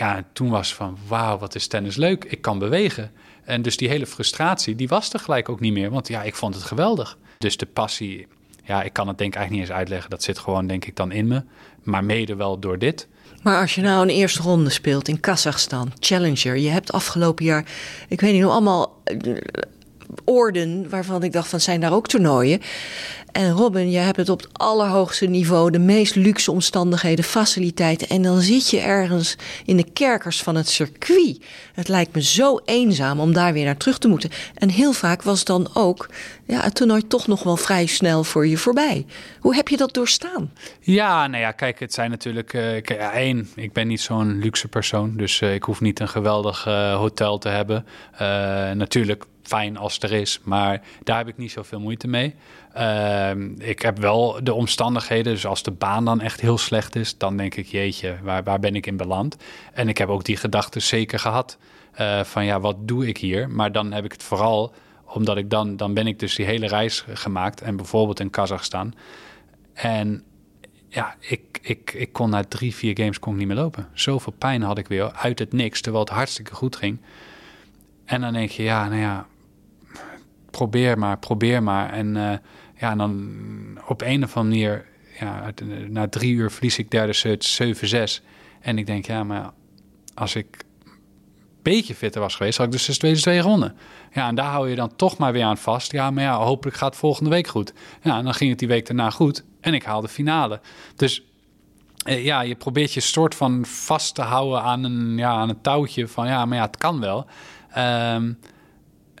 Speaker 1: Ja, toen was van wauw, wat is tennis leuk. Ik kan bewegen. En dus die hele frustratie, die was er gelijk ook niet meer. Want ja, ik vond het geweldig. Dus de passie, ja, ik kan het denk ik eigenlijk niet eens uitleggen. Dat zit gewoon denk ik dan in me. Maar mede wel door dit.
Speaker 3: Maar als je nou een eerste ronde speelt in Kazachstan, Challenger, je hebt afgelopen jaar, ik weet niet hoe allemaal orden waarvan ik dacht van zijn daar ook toernooien. En Robin, jij hebt het op het allerhoogste niveau, de meest luxe omstandigheden, faciliteiten. En dan zit je ergens in de kerkers van het circuit. Het lijkt me zo eenzaam om daar weer naar terug te moeten. En heel vaak was dan ook ja, het toernooi toch nog wel vrij snel voor je voorbij. Hoe heb je dat doorstaan?
Speaker 1: Ja, nou ja, kijk, het zijn natuurlijk. Uh, ja, één, ik ben niet zo'n luxe persoon. Dus uh, ik hoef niet een geweldig uh, hotel te hebben. natuurlijk fijn als er is, maar daar heb ik niet zoveel moeite mee. Uh, ik heb wel de omstandigheden, dus als de baan dan echt heel slecht is, dan denk ik, jeetje, waar, waar ben ik in beland? En ik heb ook die gedachten zeker gehad uh, van ja, wat doe ik hier? Maar dan heb ik het vooral omdat ik dan, dan ben ik dus die hele reis gemaakt en bijvoorbeeld in Kazachstan. En ja, ik, ik, ik kon na drie, vier games kon ik niet meer lopen. Zoveel pijn had ik weer uit het niks, terwijl het hartstikke goed ging. En dan denk je, ja, nou ja, probeer maar, probeer maar. En uh, ja, dan op een of andere manier, ja, na drie uur verlies ik derde set 7-6. En ik denk, ja, maar als ik een beetje fitter was geweest, had ik dus de tweede twee gewonnen. Ja, en daar hou je dan toch maar weer aan vast. Ja, maar ja, hopelijk gaat het volgende week goed. Ja, en dan ging het die week daarna goed. En ik haalde finale. Dus eh, ja, je probeert je soort van vast te houden aan een, ja, aan een touwtje van ja, maar ja, het kan wel. Um,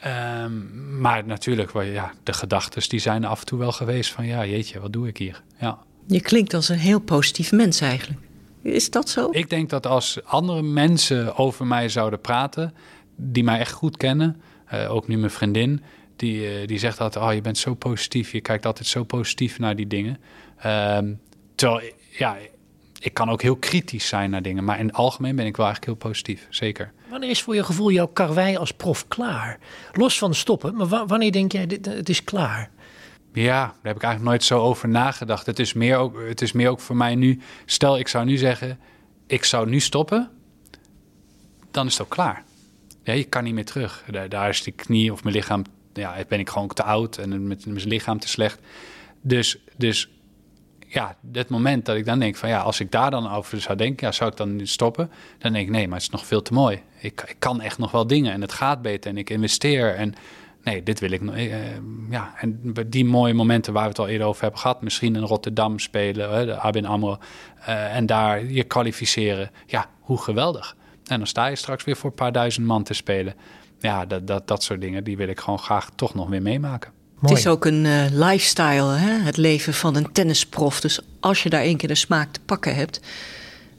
Speaker 1: um, maar natuurlijk, ja, de gedachten die zijn af en toe wel geweest van ja, jeetje, wat doe ik hier? Ja.
Speaker 3: Je klinkt als een heel positief mens eigenlijk. Is dat zo?
Speaker 1: Ik denk dat als andere mensen over mij zouden praten, die mij echt goed kennen, uh, ook nu mijn vriendin, die, uh, die zegt altijd, oh je bent zo positief, je kijkt altijd zo positief naar die dingen. Um, terwijl, ja, ik kan ook heel kritisch zijn naar dingen. Maar in het algemeen ben ik wel eigenlijk heel positief, zeker.
Speaker 2: Wanneer is voor je gevoel jouw karwei als prof klaar? Los van stoppen, maar wanneer denk jij, dit, het is klaar?
Speaker 1: Ja, daar heb ik eigenlijk nooit zo over nagedacht. Het is, meer ook, het is meer ook voor mij nu... Stel, ik zou nu zeggen, ik zou nu stoppen. Dan is het ook klaar. Ja, je kan niet meer terug. Daar, daar is die knie of mijn lichaam... Ja, ben ik gewoon te oud en met mijn lichaam te slecht. Dus, dus ja, het moment dat ik dan denk van ja, als ik daar dan over zou denken, ja, zou ik dan stoppen? Dan denk ik nee, maar het is nog veel te mooi. Ik, ik kan echt nog wel dingen en het gaat beter en ik investeer en nee, dit wil ik nog. Uh, ja, en die mooie momenten waar we het al eerder over hebben gehad, misschien in Rotterdam spelen, de Abin Amro, uh, en daar je kwalificeren. Ja, hoe geweldig. En dan sta je straks weer voor een paar duizend man te spelen. Ja, dat, dat, dat soort dingen, die wil ik gewoon graag toch nog weer meemaken.
Speaker 3: Het is ook een uh, lifestyle, hè? het leven van een tennisprof. Dus als je daar één keer de smaak te pakken hebt,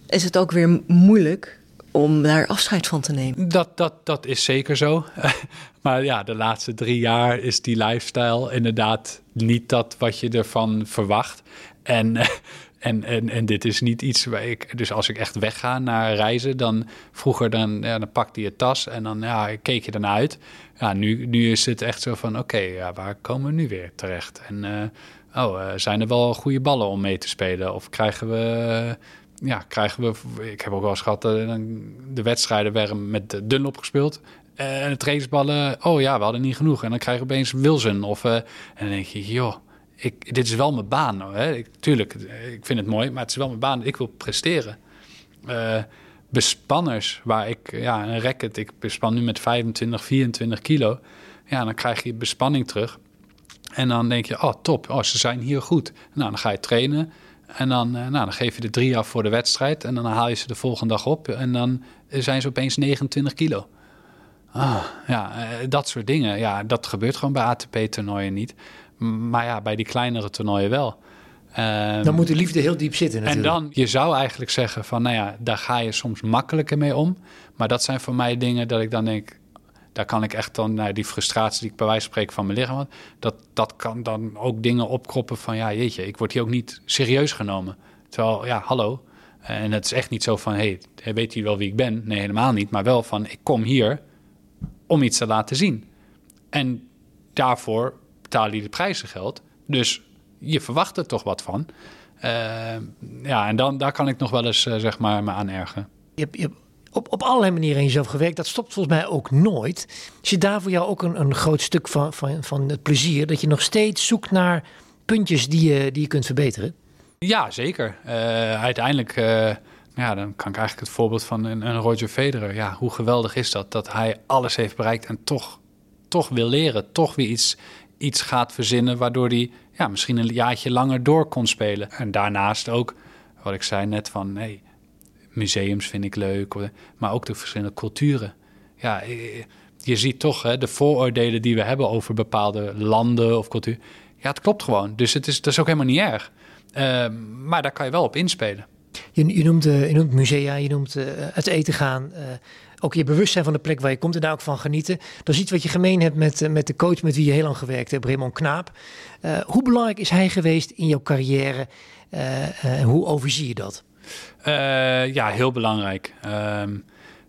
Speaker 3: is het ook weer moeilijk om daar afscheid van te nemen.
Speaker 1: Dat, dat, dat is zeker zo. maar ja, de laatste drie jaar is die lifestyle inderdaad niet dat wat je ervan verwacht. En, en, en, en dit is niet iets waar ik. Dus als ik echt wegga naar reizen, dan vroeger dan, ja, dan pakte je tas en dan ja, keek je ernaar uit ja, nu, nu is het echt zo van, oké, ja, waar komen we nu weer terecht? En uh, oh, zijn er wel goede ballen om mee te spelen? Of krijgen we ja, krijgen we. Ik heb ook wel eens gehad. de wedstrijden werden met Dunlop gespeeld. En de trainingsballen. Oh ja, we hadden niet genoeg. En dan krijgen we opeens Wilson. Of, en dan denk je, joh, ik, dit is wel mijn baan. Hè? Ik, tuurlijk, ik vind het mooi, maar het is wel mijn baan. Ik wil presteren. bespanners, waar ik, ja, een racket, ik bespan nu met 25, 24 kilo. Ja, dan krijg je bespanning terug. En dan denk je, oh top, oh, ze zijn hier goed. Nou, dan ga je trainen. En dan, eh, nou, dan geef je de drie af voor de wedstrijd. En dan haal je ze de volgende dag op. En dan zijn ze opeens 29 kilo. Ah, ja, eh, dat soort dingen. Ja, dat gebeurt gewoon bij ATP-toernooien niet. Maar ja, bij die kleinere toernooien wel.
Speaker 2: Um, dan moet de liefde heel diep zitten natuurlijk.
Speaker 1: En dan, je zou eigenlijk zeggen van, nou ja, daar ga je soms makkelijker mee om. Maar dat zijn voor mij dingen dat ik dan denk, daar kan ik echt dan, nou, die frustratie die ik bij wijze van spreken van mijn lichaam had, dat, dat kan dan ook dingen opkroppen van, ja, jeetje, ik word hier ook niet serieus genomen. Terwijl, ja, hallo. En het is echt niet zo van, hé, hey, weet je wel wie ik ben? Nee, helemaal niet. Maar wel van, ik kom hier om iets te laten zien. En daarvoor betaal je de prijzen geld. Dus je verwacht er toch wat van. Uh, ja, en dan, daar kan ik nog wel eens, uh, zeg maar, me aan ergen.
Speaker 2: Je, je op, op allerlei manieren in jezelf gewerkt. Dat stopt volgens mij ook nooit. Is daar voor jou ook een, een groot stuk van, van, van het plezier? Dat je nog steeds zoekt naar puntjes die je, die je kunt verbeteren?
Speaker 1: Ja, zeker. Uh, uiteindelijk, uh, ja, dan kan ik eigenlijk het voorbeeld van een, een, Roger Federer. Ja, hoe geweldig is dat? Dat hij alles heeft bereikt en toch, toch wil leren. Toch weer iets, iets gaat verzinnen waardoor hij ja, misschien een jaartje langer door kon spelen. En daarnaast ook, wat ik zei net van... Hey, museums vind ik leuk, maar ook de verschillende culturen. Ja, eh, je ziet toch hè, de vooroordelen die we hebben over bepaalde landen of cultuur. Ja, het klopt gewoon. Dus het is, dat is ook helemaal niet erg. Uh, maar daar kan je wel op inspelen.
Speaker 2: Je, je, noemt, uh, je noemt musea, je noemt het eten gaan. Ook je bewustzijn van de plek waar je komt en daar ook van genieten. Dat is iets wat je gemeen hebt met, met de coach met wie je heel lang gewerkt hebt, Raymond Knaap. hoe belangrijk is hij geweest in jouw carrière? hoe overzie je dat?
Speaker 1: Uh, ja, heel belangrijk.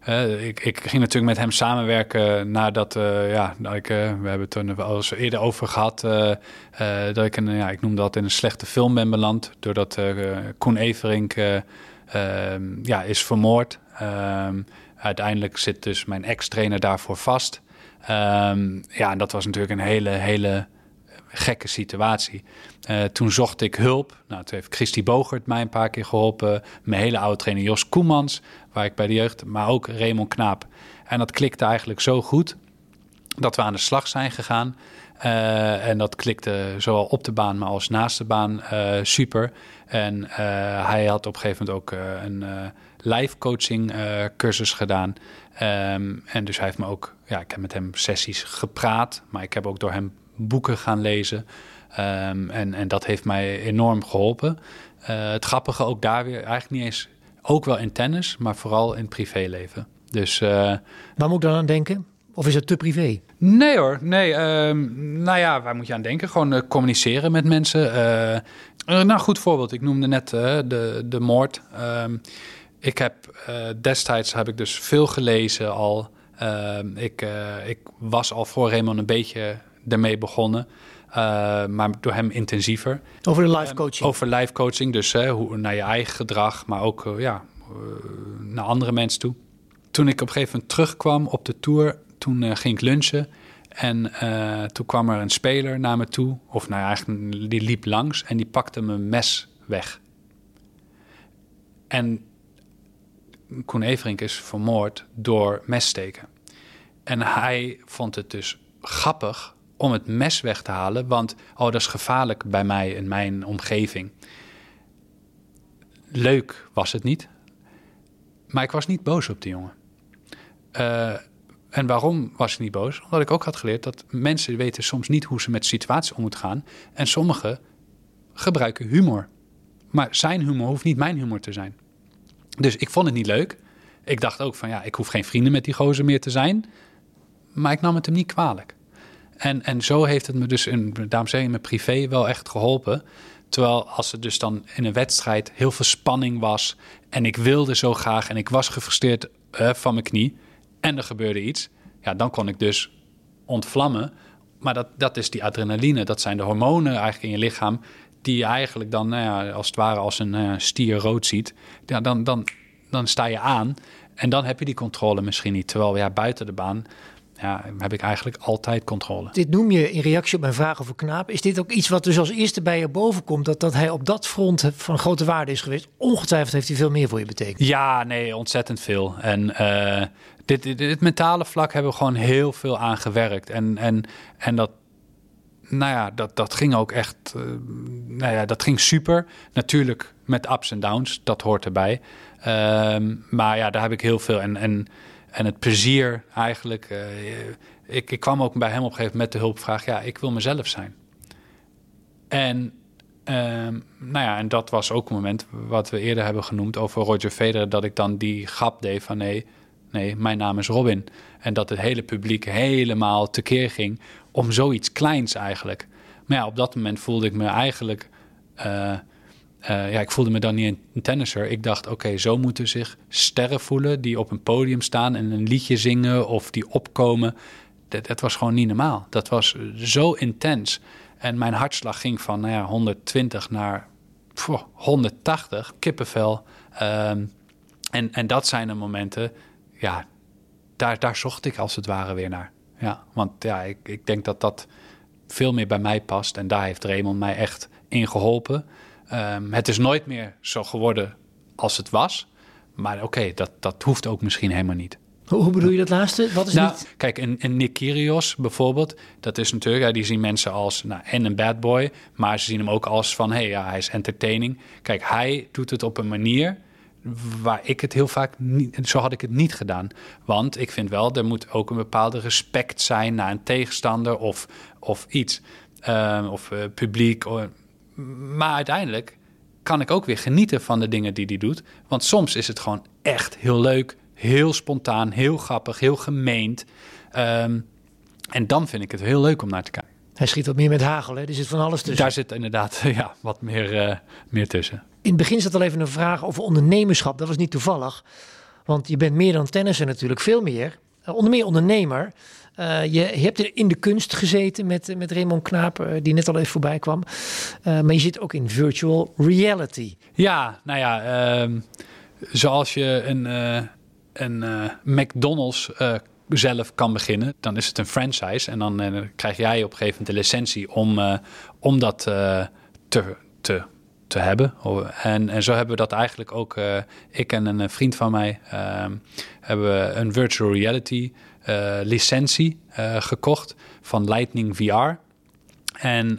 Speaker 1: Uh, ik, ik, ging natuurlijk met hem samenwerken nadat, uh, ja, ik, we hebben het er al eens eerder over gehad, dat ik, een, ja, ik noemde dat in een slechte film ben beland, doordat Koen Everink ehm, ja, is vermoord. Um, uiteindelijk zit dus mijn ex-trainer daarvoor vast. ja, en dat was natuurlijk een hele, hele gekke situatie. Uh, toen zocht ik hulp. Nou, toen heeft Christy Bogert mij een paar keer geholpen. Mijn hele oude trainer Jos Koemans, waar ik bij de jeugd, maar ook Raymond Knaap. En dat klikte eigenlijk zo goed dat we aan de slag zijn gegaan. Uh, en dat klikte zowel op de baan, maar als naast de baan uh, super. En hij had op een gegeven moment ook een live coaching cursus gedaan. Um, en dus hij heeft me ook, ja, ik heb met hem sessies gepraat, maar ik heb ook door hem boeken gaan lezen. Um, en, en dat heeft mij enorm geholpen. Uh, het grappige ook daar weer, eigenlijk niet eens, ook wel in tennis, maar vooral in het privéleven. Dus, uh,
Speaker 2: Waar moet ik dan aan denken? Of is het te privé?
Speaker 1: Nee hoor, nee. Um, nou ja, waar moet je aan denken? Gewoon uh, communiceren met mensen. nou, goed voorbeeld. Ik noemde net de, de moord. Um, ik heb destijds heb ik dus veel gelezen al. ik, ik was al voor Raymond een beetje ermee begonnen. Uh, maar door hem intensiever.
Speaker 2: Over de live coaching.
Speaker 1: over live coaching, dus hoe, naar je eigen gedrag, maar ook ja, naar andere mensen toe. Toen ik op een gegeven moment terugkwam op de tour, toen ging ik lunchen. En toen kwam er een speler naar me toe, of nou ja, eigenlijk die liep langs en die pakte mijn mes weg. En Koen Everink is vermoord door messteken. En hij vond het dus grappig om het mes weg te halen, want oh, dat is gevaarlijk bij mij in mijn omgeving. Leuk was het niet, maar ik was niet boos op die jongen. Uh, en waarom was ik niet boos? Omdat ik ook had geleerd dat mensen weten soms niet hoe ze met situaties om moeten gaan. En sommigen gebruiken humor. Maar zijn humor hoeft niet mijn humor te zijn. Dus ik vond het niet leuk. Ik dacht ook van ja, ik hoef geen vrienden met die gozer meer te zijn. Maar ik nam het hem niet kwalijk. En, en zo heeft het me dus, in, daarom in mijn privé wel echt geholpen. Terwijl als er dus dan in een wedstrijd heel veel spanning was en ik wilde zo graag en ik was gefrustreerd van mijn knie en er gebeurde iets, ja, dan kon ik dus ontvlammen Maar dat, dat is die adrenaline, dat zijn de hormonen eigenlijk in je lichaam... die je eigenlijk dan nou ja, als het ware als een uh, stier rood ziet. Ja, dan, dan, dan sta je aan en dan heb je die controle misschien niet. Terwijl ja, buiten de baan ja, heb ik eigenlijk altijd controle.
Speaker 2: Dit noem je in reactie op mijn vraag over Knaap. Is dit ook iets wat dus als eerste bij je boven komt? Dat, dat hij op dat front van grote waarde is geweest? Ongetwijfeld heeft hij veel meer voor je betekend.
Speaker 1: Ja, nee, ontzettend veel. En uh, dit, dit, dit, mentale vlak hebben we gewoon heel veel aan gewerkt. En, en, en dat, nou ja, dat, dat ging ook echt, uh, nou ja, dat ging super. Natuurlijk met ups en downs, dat hoort erbij. Uh, maar ja, daar heb ik heel veel. En, en en het plezier eigenlijk. Uh, ik, ik kwam ook bij hem op een gegeven moment met de hulpvraag: ja, ik wil mezelf zijn. En, uh, nou ja, en dat was ook een moment wat we eerder hebben genoemd over Roger Federer, dat ik dan die grap deed van nee, nee, mijn naam is Robin. En dat het hele publiek helemaal tekeer ging om zoiets kleins eigenlijk. Maar ja, op dat moment voelde ik me eigenlijk. Uh, uh, ja, ik voelde me dan niet een tennisser. Ik dacht, oké, zo moeten zich sterren voelen die op een podium staan en een liedje zingen of die opkomen. Dat, dat was gewoon niet normaal. Dat was zo intens. En mijn hartslag ging van nou ja, 120 naar pff, 180, kippenvel. Um, en, en dat zijn de momenten, ja, daar, daar zocht ik als het ware weer naar. Ja, want ja, ik, ik denk dat dat veel meer bij mij past. En daar heeft Raymond mij echt in geholpen. Um, het is nooit meer zo geworden als het was. Maar oké, dat, dat hoeft ook misschien helemaal niet.
Speaker 2: Hoe, bedoel je dat laatste? Wat is
Speaker 1: nou,
Speaker 2: niet?
Speaker 1: Kijk, in, in Nick Kyrgios bijvoorbeeld, dat is natuurlijk, ja, die zien mensen als nou, en een bad boy, maar ze zien hem ook als van, hé, hey, ja, hij is entertaining. Kijk, hij doet het op een manier waar ik het heel vaak niet, zo had ik het niet gedaan. Want ik vind wel, er moet ook een bepaalde respect zijn naar een tegenstander of, of iets. Uh, of uh, publiek. Maar uiteindelijk kan ik ook weer genieten van de dingen die hij doet. Want soms is het gewoon echt heel leuk, heel spontaan, heel grappig, heel gemeend. Um, en dan vind ik het heel leuk om naar te kijken.
Speaker 2: Hij schiet wat meer met hagel, hè? er zit van alles tussen.
Speaker 1: Daar zit inderdaad ja, wat meer, uh, meer tussen.
Speaker 2: In het begin zat al even een vraag over ondernemerschap. Dat was niet toevallig. Want je bent meer dan tennisser natuurlijk, veel meer. Uh, onder meer ondernemer. Uh, je, je, hebt in de kunst gezeten met, met Raymond Knaap, die net al even voorbij kwam. Maar je zit ook in virtual reality.
Speaker 1: Ja, nou ja, ehm, zoals je een, een McDonald's zelf kan beginnen, dan is het een franchise. En dan krijg jij op een gegeven moment de licentie om, om dat te, te te hebben. En, en zo hebben we dat eigenlijk ook, ik en een vriend van mij, uh, hebben een virtual reality licentie gekocht van Lightning VR. En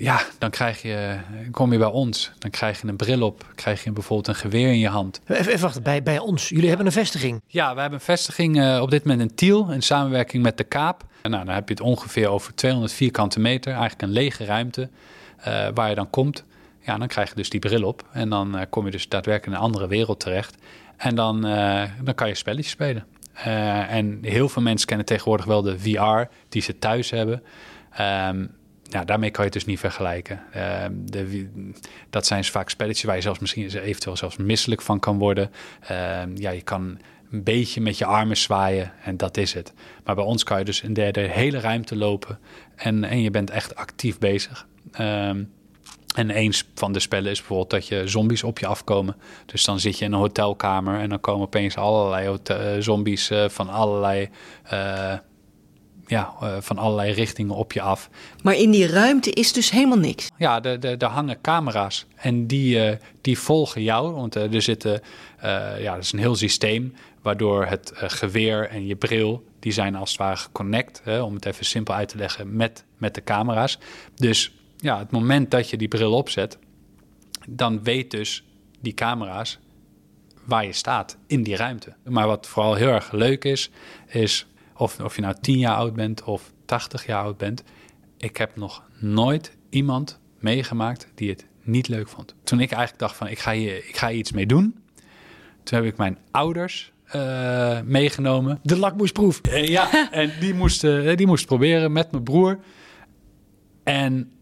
Speaker 1: ja, dan krijg je, kom je bij ons, dan krijg je een bril op, krijg je bijvoorbeeld een geweer in je hand.
Speaker 2: Even, even wachten, bij, bij ons, jullie hebben een vestiging?
Speaker 1: Ja, we hebben een vestiging op dit moment in Tiel, in samenwerking met de Kaap. En nou, dan heb je het ongeveer over 200 vierkante meter, eigenlijk een lege ruimte. Uh, waar je dan komt, ja, dan krijg je dus die bril op. En dan uh, kom je dus daadwerkelijk in een andere wereld terecht. En dan, dan kan je spelletjes spelen. en heel veel mensen kennen tegenwoordig wel de VR die ze thuis hebben. Um, ja, daarmee kan je het dus niet vergelijken. Uh, de, dat zijn vaak spelletjes waar je zelfs misschien eventueel zelfs misselijk van kan worden. Uh, ja, je kan een beetje met je armen zwaaien en dat is het. Maar bij ons kan je dus in de, hele ruimte lopen en, en je bent echt actief bezig. Um, en eens van de spellen is bijvoorbeeld dat je zombies op je afkomen. Dus dan zit je in een hotelkamer en dan komen opeens allerlei hotel, zombies uh, van allerlei. Uh, ja, uh, van allerlei richtingen op je af.
Speaker 3: Maar in die ruimte is dus helemaal niks?
Speaker 1: Ja, er hangen camera's en die, die volgen jou. Want er zitten, ja, dat is een heel systeem waardoor het geweer en je bril die zijn als het ware geconnect, hè, om het even simpel uit te leggen, met, met de camera's. Dus ja, het moment dat je die bril opzet, dan weet dus die camera's waar je staat in die ruimte. Maar wat vooral heel erg leuk is, is of, of je nou 10 jaar oud bent of 80 jaar oud bent, ik heb nog nooit iemand meegemaakt die het niet leuk vond. Toen ik eigenlijk dacht van ik ga hier, ik ga iets mee doen, toen heb ik mijn ouders uh, meegenomen.
Speaker 2: De lakmoesproef.
Speaker 1: Uh, ja, en die moest, uh, die moest proberen met mijn broer. En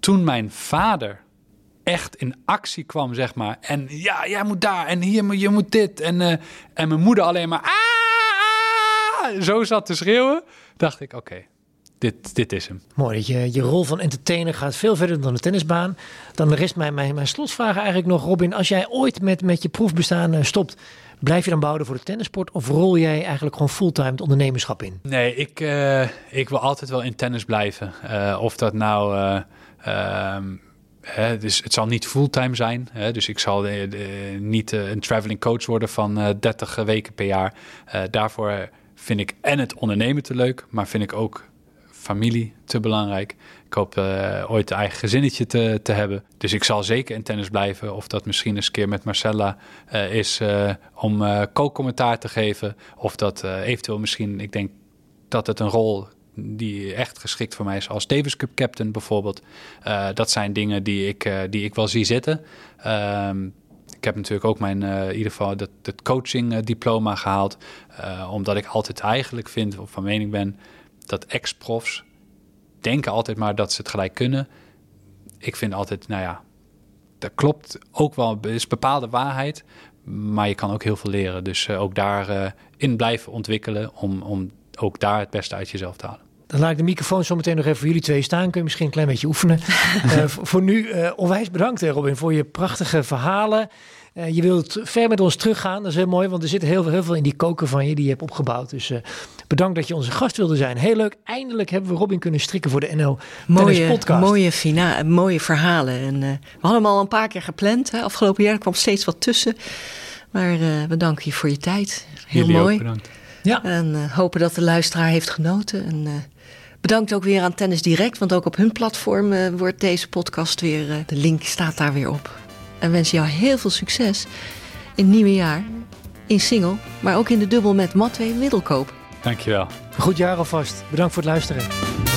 Speaker 1: toen mijn vader echt in actie kwam, zeg maar. En ja, jij moet daar en hier, je moet dit. En, en mijn moeder alleen maar... Ah, zo zat te schreeuwen, dacht ik, oké, dit, dit is hem.
Speaker 2: Mooi dat je, je rol van entertainer gaat veel verder dan de tennisbaan. Dan rest mij mijn, mijn slotvraag eigenlijk nog, Robin. Als jij ooit met, met je proefbestaan uh, stopt, blijf je dan bouwen voor de tennissport? Of rol jij eigenlijk gewoon fulltime het ondernemerschap in?
Speaker 1: Nee, ik, uh, ik wil altijd wel in tennis blijven. Uh, of dat nou... Ehm, dus het zal niet fulltime zijn. Dus ik zal niet uh, een traveling coach worden van uh, 30 weken per jaar. daarvoor vind ik en het ondernemen te leuk, maar vind ik ook familie te belangrijk. Ik hoop ooit een eigen gezinnetje te, te hebben. Dus ik zal zeker in tennis blijven. Of dat misschien eens een keer met Marcella is om co-commentaar te geven. Of dat eventueel misschien, ik denk dat het een rol die echt geschikt voor mij is als Davis Cup captain bijvoorbeeld. Dat zijn dingen die ik, die ik wel zie zitten. Ik heb natuurlijk ook mijn, uh, in ieder geval dat, het coaching diploma gehaald. omdat ik altijd eigenlijk vind, of van mening ben, dat ex-profs denken altijd maar dat ze het gelijk kunnen. Ik vind altijd, nou ja, dat klopt ook wel, is bepaalde waarheid. Maar je kan ook heel veel leren. Dus ook daarin in blijven ontwikkelen om, om ook daar het beste uit jezelf te halen.
Speaker 2: Dan laat ik de microfoon zo meteen nog even voor jullie twee staan. Kun je misschien een klein beetje oefenen. uh, voor nu uh, onwijs bedankt Robin voor je prachtige verhalen. Uh, je wilt ver met ons teruggaan. Dat is heel mooi, want er zit heel, heel veel in die koker van je die je hebt opgebouwd. Dus bedankt dat je onze gast wilde zijn. Heel leuk. Eindelijk hebben we Robin kunnen strikken voor de NL mooie, podcast.
Speaker 3: Mooie, fina mooie verhalen. En, we hadden hem al een paar keer gepland. Hè. Afgelopen jaar er kwam steeds wat tussen. Maar we danken je voor je tijd. Heel
Speaker 1: Jullie
Speaker 3: mooi.
Speaker 1: Ook bedankt.
Speaker 3: Ja. En uh, hopen dat de luisteraar heeft genoten. En uh, bedankt ook weer aan Tennis Direct, want ook op hun platform uh, wordt deze podcast weer. de link staat daar weer op. En wens jou heel veel succes in het nieuwe jaar. In single, maar ook in de dubbel met Matwee Middelkoop.
Speaker 1: Dankjewel.
Speaker 2: Goed jaar alvast. Bedankt voor het luisteren.